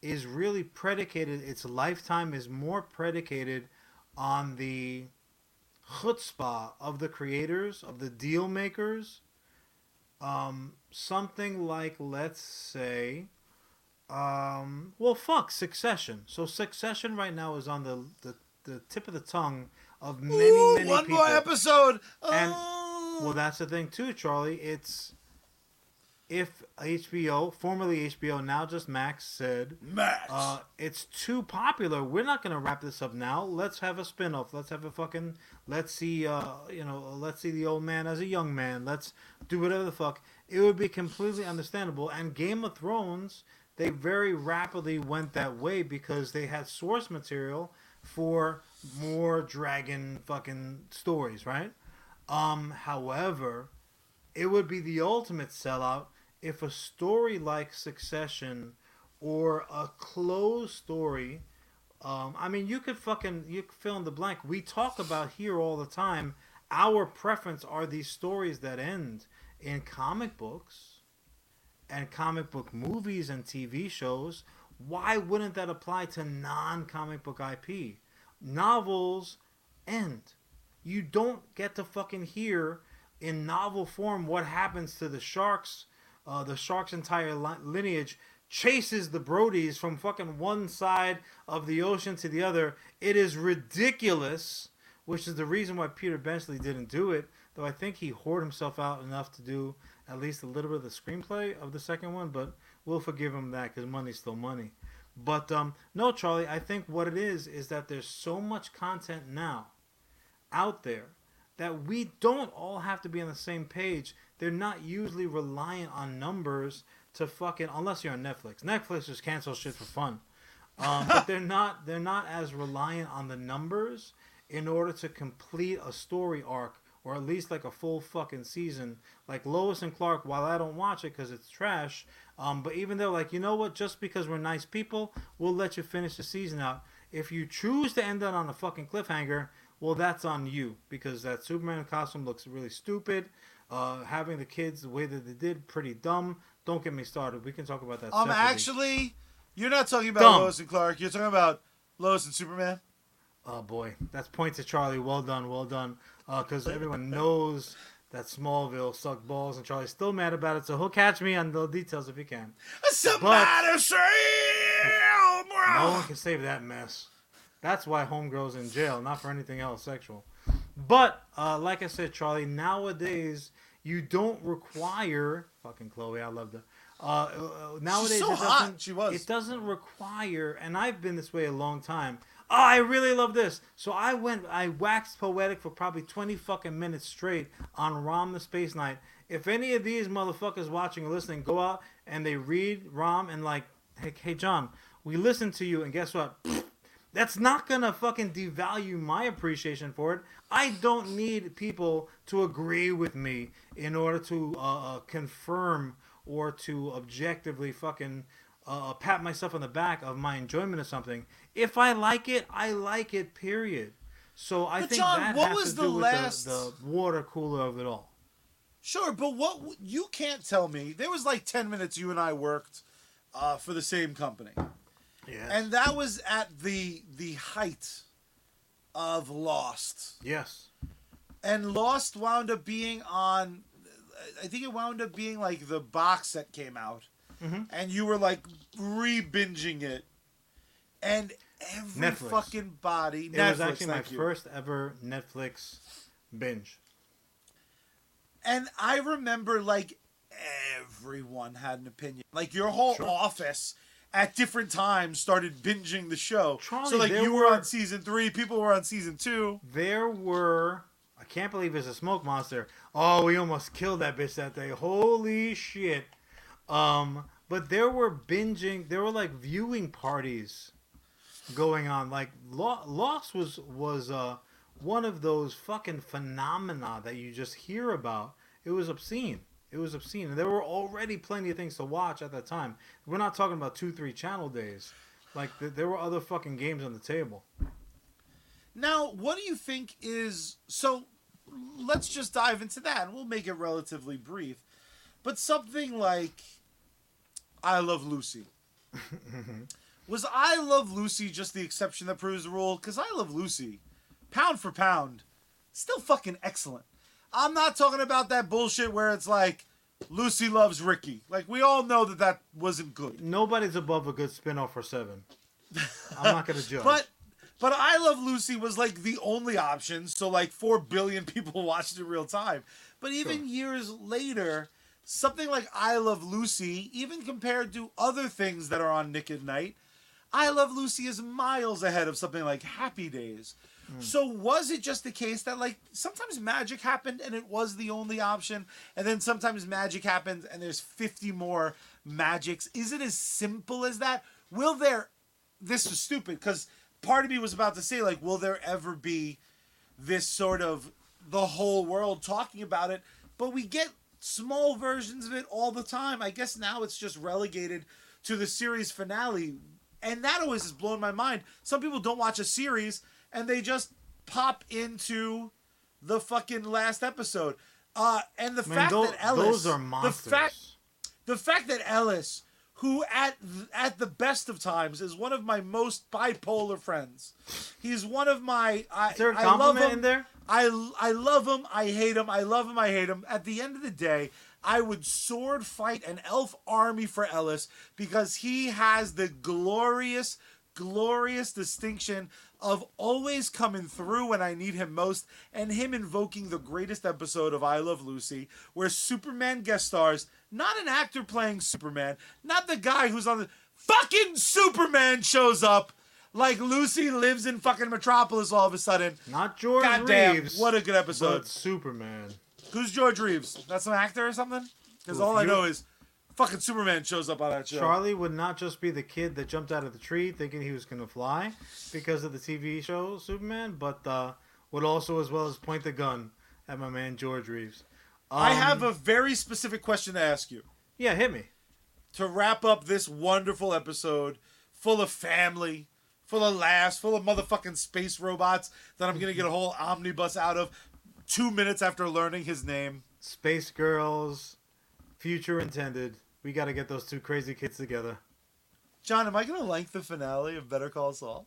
[SPEAKER 1] is really predicated, its lifetime is more predicated on the chutzpah of the creators, of the deal makers. Um, something like, let's say, um, well, fuck, Succession. So Succession right now is on the, the, the tip of the tongue of many,
[SPEAKER 2] Ooh,
[SPEAKER 1] many
[SPEAKER 2] one
[SPEAKER 1] people.
[SPEAKER 2] more episode
[SPEAKER 1] And-
[SPEAKER 2] oh.
[SPEAKER 1] Well, that's the thing too, Charlie. It's if HBO, formerly HBO, now just Max, said
[SPEAKER 2] Max.
[SPEAKER 1] uh, it's too popular. We're not gonna wrap this up now. Let's have a spin-off. Let's have a fucking. Let's see. Uh, you know. Let's see the old man as a young man. Let's do whatever the fuck. It would be completely understandable. And Game of Thrones, they very rapidly went that way because they had source material for more dragon fucking stories, right? Um, however, it would be the ultimate sellout if a story like Succession or a closed story. Um, I mean, you could fucking you could fill in the blank. We talk about here all the time. Our preference are these stories that end in comic books and comic book movies and TV shows. Why wouldn't that apply to non-comic book IP? Novels end. You don't get to fucking hear in novel form what happens to the sharks. Uh, the shark's entire li- lineage chases the Brodies from fucking one side of the ocean to the other. It is ridiculous, which is the reason why Peter Benchley didn't do it. Though I think he hoarded himself out enough to do at least a little bit of the screenplay of the second one, but we'll forgive him that because money's still money. But um, no, Charlie, I think what it is is that there's so much content now out there that we don't all have to be on the same page. They're not usually reliant on numbers to fucking unless you're on Netflix. Netflix just cancels shit for fun. Um, but they're not they're not as reliant on the numbers in order to complete a story arc or at least like a full fucking season. Like Lois and Clark, while I don't watch it because it's trash, um, but even though like you know what, just because we're nice people, we'll let you finish the season out. If you choose to end it on a fucking cliffhanger, well, that's on you because that Superman costume looks really stupid. Uh, having the kids the way that they did, pretty dumb. Don't get me started. We can talk about that.
[SPEAKER 2] um,
[SPEAKER 1] separately.
[SPEAKER 2] actually, you're not talking about
[SPEAKER 1] Dumb.
[SPEAKER 2] Lois and Clark. You're talking about Lois and Superman.
[SPEAKER 1] Oh boy, that's point to Charlie. Well done, well done. Because everyone knows that Smallville sucked balls, and Charlie's still mad about it. So he'll catch me on the details if he can.
[SPEAKER 2] Somebody say,
[SPEAKER 1] No one can save that mess. That's why Homegirl's in jail, not for anything else sexual. But uh, like I said, Charlie, nowadays you don't require fucking Chloe. I love that. Uh, uh, nowadays
[SPEAKER 2] so
[SPEAKER 1] it
[SPEAKER 2] hot, she was.
[SPEAKER 1] It doesn't require, and I've been this way a long time. Oh, I really love this. So I went, I waxed poetic for probably 20 fucking minutes straight on Rom the Space Knight. If any of these motherfuckers watching or listening go out and they read Rom and like, hey, hey John, we listened to you, and guess what? That's not gonna fucking devalue my appreciation for it. I don't need people to agree with me in order to uh, uh, confirm or to objectively fucking uh, pat myself on the back of my enjoyment of something. If I like it, I like it. Period. So I
[SPEAKER 2] But
[SPEAKER 1] think
[SPEAKER 2] John,
[SPEAKER 1] that
[SPEAKER 2] what
[SPEAKER 1] has
[SPEAKER 2] was
[SPEAKER 1] to
[SPEAKER 2] the
[SPEAKER 1] do
[SPEAKER 2] last-
[SPEAKER 1] with the, the water cooler of it all.
[SPEAKER 2] Sure, but what you can't tell me. There was like ten minutes you and I worked uh, for the same company,
[SPEAKER 1] Yeah.
[SPEAKER 2] and that was at the the height of Lost.
[SPEAKER 1] yes.
[SPEAKER 2] And Lost wound up being on. I think it wound up being like the box that came out,
[SPEAKER 1] Mhm.
[SPEAKER 2] and you were like re binging it, and every
[SPEAKER 1] Netflix.
[SPEAKER 2] fucking body.
[SPEAKER 1] It
[SPEAKER 2] Netflix,
[SPEAKER 1] was actually my
[SPEAKER 2] you.
[SPEAKER 1] first ever Netflix binge.
[SPEAKER 2] And I remember like everyone had an opinion. Like your whole
[SPEAKER 1] Sure.
[SPEAKER 2] office at different times started binging the show.
[SPEAKER 1] Charlie,
[SPEAKER 2] so like you were
[SPEAKER 1] were-
[SPEAKER 2] on season three, people were on season two.
[SPEAKER 1] There were. I can't believe it's a smoke monster. Oh, we almost killed that bitch that day. Holy shit. Um, but there were binging. There were like viewing parties going on. Like Lo- Lost was was uh one of those fucking phenomena that you just hear about. It was obscene. It was obscene, and there were already plenty of things to watch at that time. We're not talking about two, three channel days. Like th- there were other fucking games on the table.
[SPEAKER 2] Now, what do you think is so? Let's just dive into that, and we'll make it relatively brief. But something like "I Love Lucy." Was I Love Lucy just the exception that proves the rule? Because I Love Lucy, pound for pound, still fucking excellent. I'm not talking about that bullshit where it's like Lucy loves Ricky. Like we all know that that wasn't good.
[SPEAKER 1] Nobody's above a good spin-off for seven. I'm not gonna judge.
[SPEAKER 2] But But I Love Lucy was like the only option, so like four billion people watched it real time. But even
[SPEAKER 1] Sure.
[SPEAKER 2] years later, something like I Love Lucy, even compared to other things that are on Nick at Nite, I Love Lucy is miles ahead of something like Happy Days. Hmm. So was it just the case that like sometimes magic happened and it was the only option, and then sometimes magic happens and there's 50 more magics? Is it as simple as that? Will there? This is stupid because part of me was about to say like, will there ever be this sort of the whole world talking about it? But we get small versions of it all the time. I guess now it's just relegated to the series finale. And that always has blown my mind. Some people don't watch a series and they just pop into the fucking last episode. Uh, and the
[SPEAKER 1] Man,
[SPEAKER 2] fact
[SPEAKER 1] tho-
[SPEAKER 2] that Ellis,
[SPEAKER 1] those are monsters.
[SPEAKER 2] the fact the fact that Ellis, who at at the best of times is one of my most bipolar friends, he's one of my. I,
[SPEAKER 1] Is there a
[SPEAKER 2] I love
[SPEAKER 1] compliment
[SPEAKER 2] him.
[SPEAKER 1] in there?
[SPEAKER 2] I I love him. I hate him. I love him. I hate him. At the end of the day, I would sword fight an elf army for Ellis because he has the glorious, glorious distinction of always coming through when I need him most, and him invoking the greatest episode of I Love Lucy, where Superman guest stars, not an actor playing Superman, not the guy who's on the fucking Superman shows up. Like Lucy lives in fucking Metropolis all of a sudden.
[SPEAKER 1] Not George
[SPEAKER 2] Goddamn,
[SPEAKER 1] Reeves.
[SPEAKER 2] what a good episode.
[SPEAKER 1] but Superman.
[SPEAKER 2] Who's George Reeves? That's an actor or something? Because all I know is fucking Superman shows up on that show.
[SPEAKER 1] Charlie would not just be the kid that jumped out of the tree thinking he was going to fly because of the TV show Superman, but uh, would also as well as point the gun at my man George Reeves.
[SPEAKER 2] I
[SPEAKER 1] Um,
[SPEAKER 2] have a very specific question to ask you
[SPEAKER 1] yeah, hit me.
[SPEAKER 2] to wrap up this wonderful episode full of family, full of laughs, full of motherfucking space robots that I'm gonna get a whole omnibus out of two minutes after learning his name.
[SPEAKER 1] Space Girls, future intended. We got to get those two crazy kids together.
[SPEAKER 2] John, am I gonna like the finale of Better Call Saul?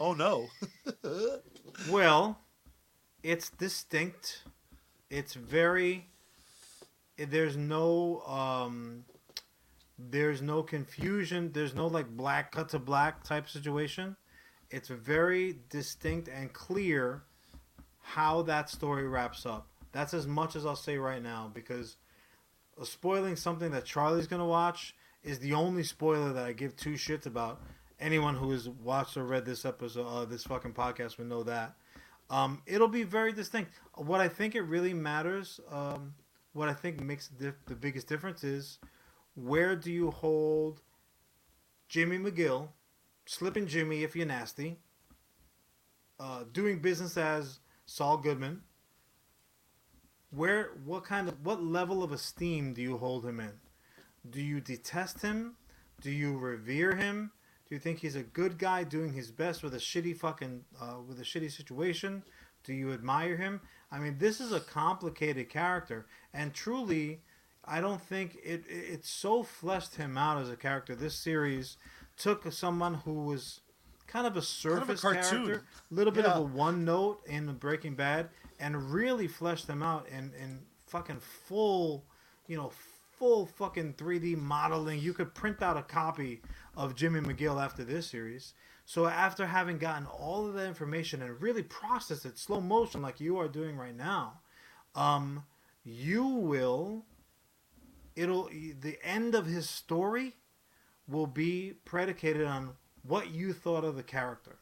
[SPEAKER 2] Oh no.
[SPEAKER 1] Well, it's distinct. It's very. There's no. Um, there's no confusion. There's no like black cut to black type situation. It's very distinct and clear how that story wraps up. That's as much as I'll say right now because spoiling something that Charlie's gonna watch is the only spoiler that I give two shits about. Anyone who has watched or read this episode, uh, this fucking podcast, would know that. Um, it'll be very distinct. What I think it really matters, um, what I think makes the, the biggest difference is where do you hold Jimmy McGill, slipping Jimmy if you're nasty, uh, doing business as Saul Goodman. Where, what kind of, what level of esteem do you hold him in? Do you detest him? Do you revere him? Do you think he's a good guy doing his best with a shitty fucking uh, with a shitty situation? Do you admire him? I mean, this is a complicated character, and truly, I don't think it it, so fleshed him out as a character. This series took someone who was kind of a surface
[SPEAKER 2] cartoon.
[SPEAKER 1] character, a little bit of a one note in Breaking Bad, and really fleshed them out in in fucking full, you know, full fucking 3D modeling. You could print out a copy of Jimmy McGill after this series. So after having gotten all of that information and really processed it slow motion like you are doing right now, um, you will it'll the end of his story will be predicated on what you thought of the character.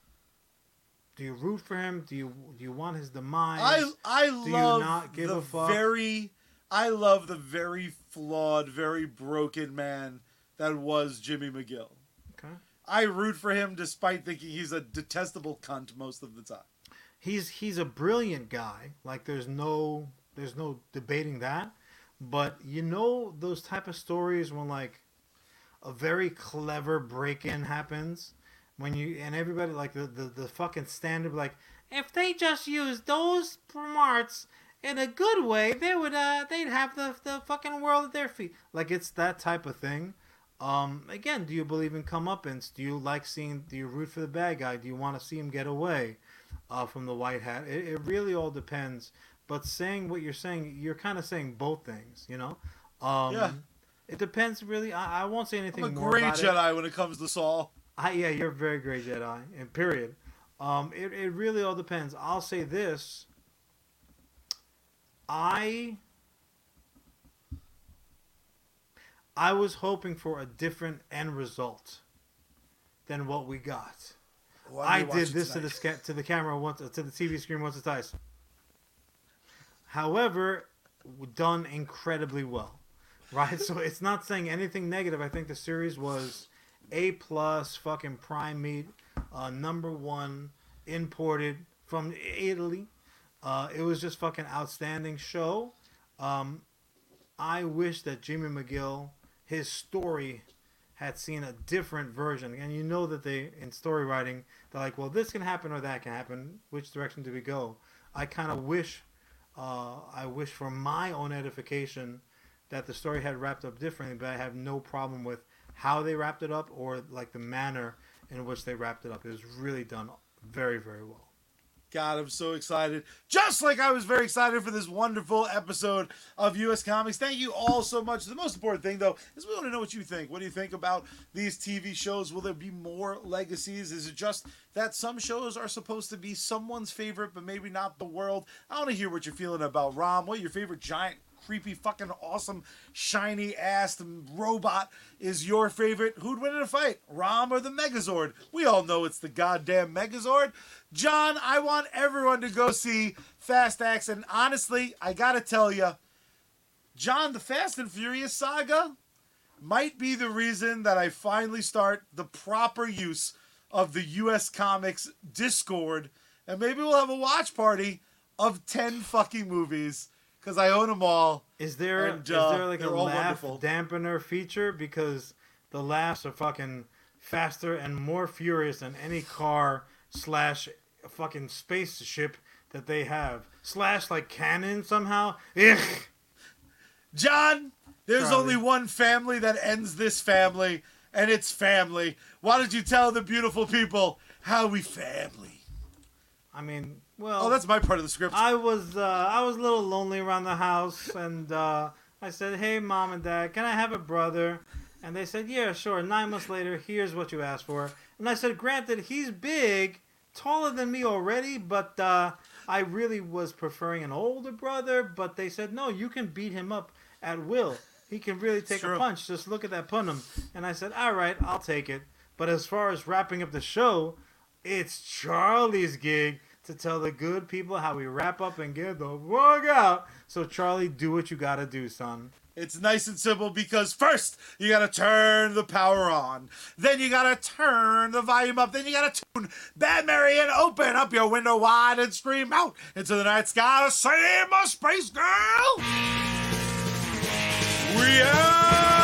[SPEAKER 1] Do you root for him? Do you do you want his demise?
[SPEAKER 2] I I
[SPEAKER 1] you
[SPEAKER 2] love
[SPEAKER 1] not give
[SPEAKER 2] the
[SPEAKER 1] a fuck?
[SPEAKER 2] very I love the very flawed, very broken man that was Jimmy McGill.
[SPEAKER 1] okay.
[SPEAKER 2] I root for him despite thinking he's a detestable cunt most of the time.
[SPEAKER 1] he's he's a brilliant guy. Like there's no there's no debating that. But you know those type of stories when like a very clever break in happens when you and everybody like the, the, the fucking standard like if they just used those smarts in a good way they would uh they'd have the, the fucking world at their feet like it's that type of thing um again do you believe in comeuppance do you like seeing do you root for the bad guy do you want to see him get away uh, from the white hat. It, it really all depends. But saying what you're saying, you're kind of saying both things, you know. Um,
[SPEAKER 2] Yeah.
[SPEAKER 1] It depends, really. I, I won't say anything
[SPEAKER 2] I'm a great
[SPEAKER 1] about it.
[SPEAKER 2] Jedi when it comes to Saul.
[SPEAKER 1] I yeah, you're a very great Jedi. And period. Um, it it really all depends. I'll say this. I I was hoping for a different end result than what we got.
[SPEAKER 2] Why
[SPEAKER 1] I did this to the to the camera once to the TV screen once or twice. However, done incredibly well, right? so it's not saying anything negative. I think the series was a plus, fucking prime meat, uh, number one, imported from Italy. Uh, it was just fucking outstanding show. Um, I wish that Jimmy McGill, his story, had seen a different version. And you know that they, in story writing, they're like, well, this can happen or that can happen. Which direction do we go? I kind of wish, uh, I wish for my own edification that the story had wrapped up differently, but I have no problem with how they wrapped it up or like the manner in which they wrapped it up. It was really done very, very well.
[SPEAKER 2] God, I'm so excited. Just like I was very excited for this wonderful episode of US Comics. Thank you all so much. The most important thing, though, is we want to know what you think. What do you think about these TV shows? Will there be more legacies? Is it just that some shows are supposed to be someone's favorite, but maybe not the world? I want to hear what you're feeling about Rom. What your favorite giant creepy, fucking awesome, shiny ass robot is your favorite. Who'd win in a fight, Rom or the Megazord? We all know it's the goddamn Megazord. Jon, I want everyone to go see Fast X, and honestly, I gotta tell you, Jon, the Fast and Furious saga might be the reason that I finally start the proper use of the US Comics Discord, and maybe we'll have a watch party of 10 fucking movies because I own them all.
[SPEAKER 1] Is there
[SPEAKER 2] And,
[SPEAKER 1] is
[SPEAKER 2] uh,
[SPEAKER 1] there like a laugh
[SPEAKER 2] wonderful.
[SPEAKER 1] dampener feature because the laughs are fucking faster and more furious than any car slash fucking spaceship that they have slash like cannon somehow. Ugh.
[SPEAKER 2] Jon, there's
[SPEAKER 1] Charlie.
[SPEAKER 2] only one family that ends this family, and it's family. Why don't you tell the beautiful people how we family?
[SPEAKER 1] I mean, well,
[SPEAKER 2] Oh, that's my part of the script.
[SPEAKER 1] I was uh, I was a little lonely around the house, and uh, I said, "Hey, mom and dad, can I have a brother?" And they said, "Yeah, sure." Nine months later, here's what you asked for. And I said, "Granted, he's big, taller than me already, but uh, I really was preferring an older brother." But they said, "No, you can beat him up at will. He can really take
[SPEAKER 2] true.
[SPEAKER 1] a punch. Just look at that punum." And I said, "All right, I'll take it." But as far as wrapping up the show, it's Charlie's gig to tell the good people how we wrap up and get the fuck out. So Charlie, do what you gotta do, son.
[SPEAKER 2] It's nice and simple because first you gotta turn the power on, then you gotta turn the volume up, then you gotta tune Bad Mary and open up your window wide and scream out into the night sky save my space girl. We are.